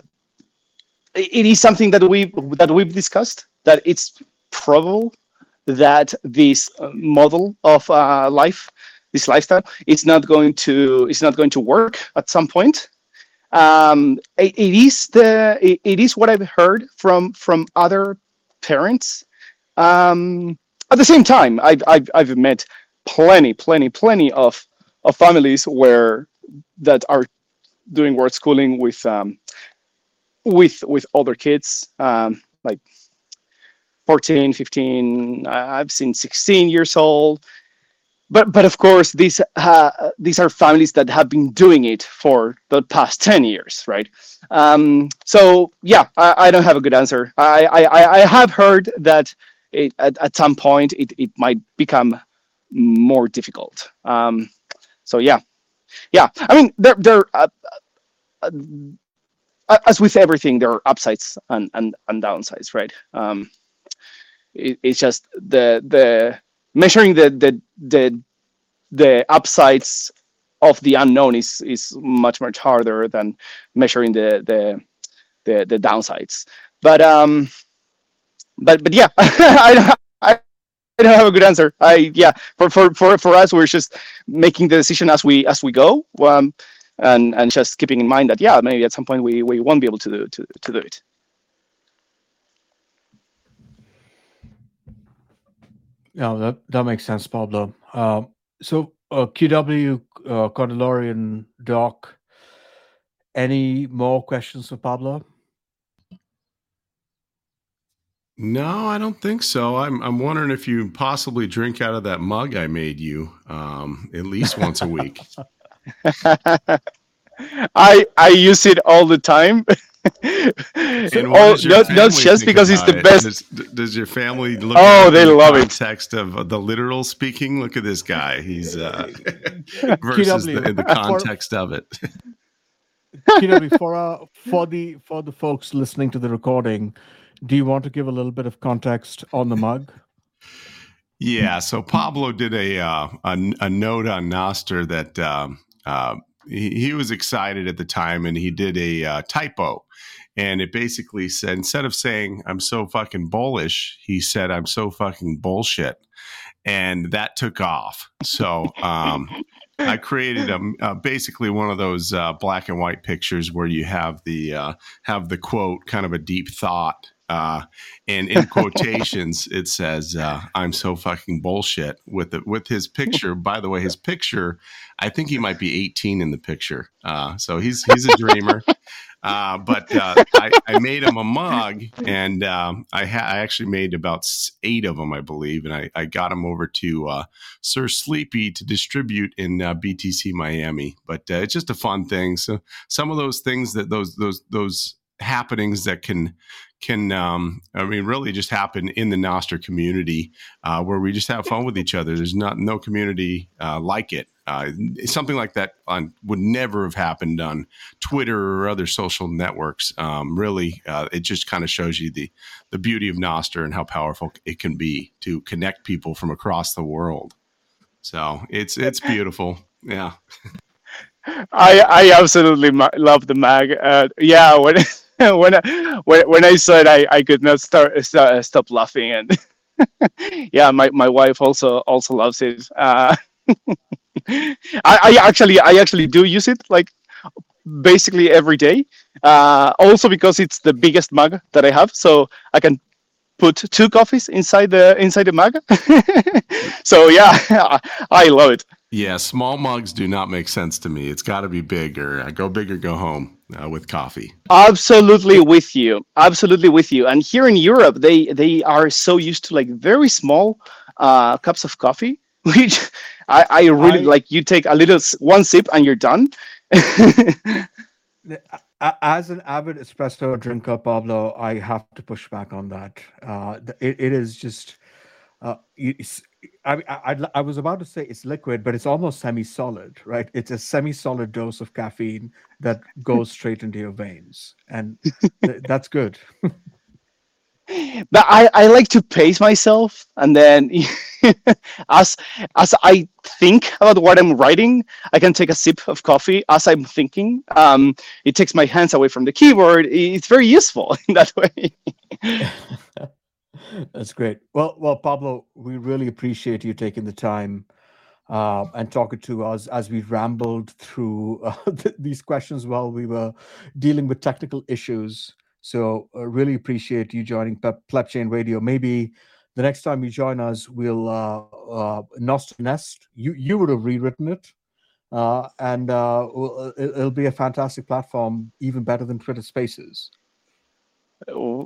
it is something that we that we've discussed that it's probable that this uh, model of uh, life, this lifestyle, is not going to is not going to work at some point um, it, it is the it, it is what I've heard from from other parents. Um, at the same time, I've, I've I've met plenty, plenty, plenty of of families where that are doing world schooling with um, with with older kids, um, like 14, 15. I- I've seen 16 years old. but but of course these uh, these are families that have been doing it for the past 10 years right um, so yeah I, I, don't have a good answer i i, I have heard that it, at, at some point it, it might become more difficult um, so yeah yeah i mean there there uh, uh, as with everything there are upsides and and, and downsides right um, it, it's just the the measuring the the the the upsides of the unknown is is much much harder than measuring the the the, the downsides. But um, but but yeah, I, I I don't have a good answer. I yeah, for for for for us, we're just making the decision as we as we go, um, and and just keeping in mind that yeah, maybe at some point we we won't be able to do to to do it. Yeah, that, that makes sense, Pablo. Uh, so, uh, QW, uh, Corndalorian, Doc, any more questions for Pablo? No, I don't think so. I'm I'm wondering if you possibly drink out of that mug I made you um, at least once a week. I I use it all the time. oh, not, not just because he's the best. Does, does, your family look? Oh, they the love context it. of the literal speaking. Look at this guy. He's uh, versus the, the, context for, of it. KW, for uh, for the for the folks listening to the recording, do you want to give a little bit of context on the mug? Yeah. So Pablo did a uh, a, a, note on Nostr that. Um, uh, he, he, was excited at the time and he did a uh, typo and it basically said instead of saying i'm so fucking bullish he said i'm so fucking bullshit. And that took off. So um, i created a, uh, basically one of those uh, black and white pictures where you have the uh, have the quote kind of a deep thought uh, and in quotations it says uh, i'm so fucking bullshit with it with his picture by the way his picture i think he might be 18 in the picture uh, so he's he's a dreamer uh, but uh, I, I, made him a mug, and um, I, ha- I, actually made about eight of them, I believe, and I, I got them over to uh, Sir Sleepy to distribute in uh, BTC Miami. But uh, it's just a fun thing. So some of those things that those those those happenings that can can um, I mean really just happen in the Nostr community uh, where we just have fun with each other. There's not no community uh, like it. Uh, something like that on, would never have happened on Twitter or other social networks. Um, really, uh, it just kind of shows you the the beauty of Nostr and how powerful it can be to connect people from across the world. So it's it's beautiful. Yeah. I I absolutely love the mag. Uh, yeah, when when I, when when I saw it, I, I could not start stop laughing, and yeah, my, my wife also also loves it. Uh, I, I actually I actually do use it like basically every day. Uh, also because it's the biggest mug that I have, so I can put two coffees inside the inside the mug. so yeah, I love it. Yeah, small mugs do not make sense to me. It's got to be bigger. I go big or go home uh, with coffee. Absolutely with you. Absolutely with you. And here in Europe, they they are so used to like very small uh, cups of coffee, which I, I really I, like. You take a little one sip and you're done. As an avid espresso drinker, Pablo, I have to push back on that. Uh, it, it is just. Uh, I, I, I was about to say it's liquid, but it's almost semi-solid, right? It's a semi-solid dose of caffeine that goes straight into your veins, and th- that's good. but I, I like to pace myself, and then as as I think about what I'm writing, I can take a sip of coffee as I'm thinking. Um, it takes my hands away from the keyboard. It's very useful in that way. That's great. Well, well, Pablo, we really appreciate you taking the time uh, and talking to us as we rambled through uh, th- these questions while we were dealing with technical issues. So, uh, really appreciate you joining Pe- Plebchain Radio. Maybe the next time you join us, we'll uh, uh, Nest. You you would have rewritten it, uh, and uh, it'll be a fantastic platform, even better than Twitter Spaces.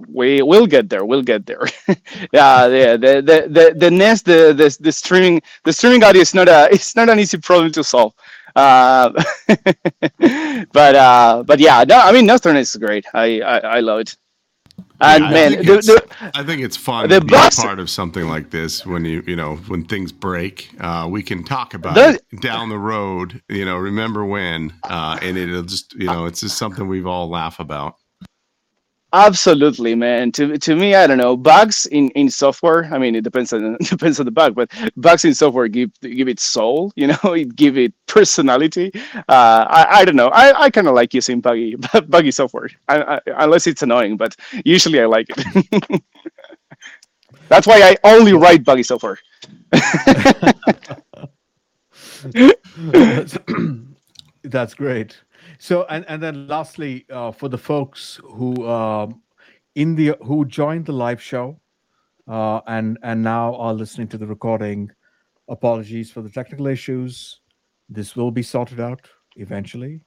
We will get there. We'll get there. yeah, the, the the the the NES the, the the streaming the streaming audio is not a it's not an easy problem to solve. Uh, but uh, but yeah, no, I mean Nocturne is great. I I, I love it. And Yeah, I man, think the, it's- the, I think it's fun The to be part of something like this when you you know when things break. Uh, we can talk about The- it down the road. You know, remember when? Uh, and it'll just you know it's just something we've all laugh about. Absolutely, man. To to me, I don't know. Bugs in, in software. I mean, it depends on it depends on the bug, but bugs in software give give it soul. You know, it give it personality. Uh, I I don't know. I, I kind of like using buggy buggy software, I, I, unless it's annoying. But usually, I like it. That's why I only write buggy software. that's, that's great. So, and and then lastly, uh, for the folks who um, in the who joined the live show, uh, and and now are listening to the recording, apologies for the technical issues. This will be sorted out eventually.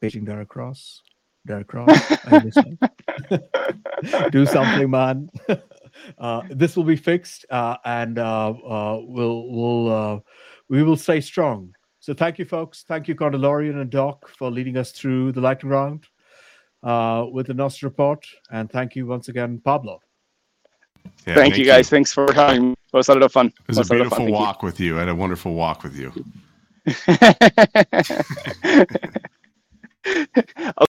Paging Derek Ross. Derek Ross, do something, man. uh, this will be fixed, uh, and uh, uh, we'll we'll uh, we will stay strong. So thank you, folks. Thank you, Corndalorian and Doc, for leading us through the lightning round uh, with the Nostr Report, and thank you once again, Pablo. Yeah, Thank you guys. Thanks for having me. It was a lot of fun. It was a lot of fun. beautiful Thank you. walk with you. I had a wonderful walk with you.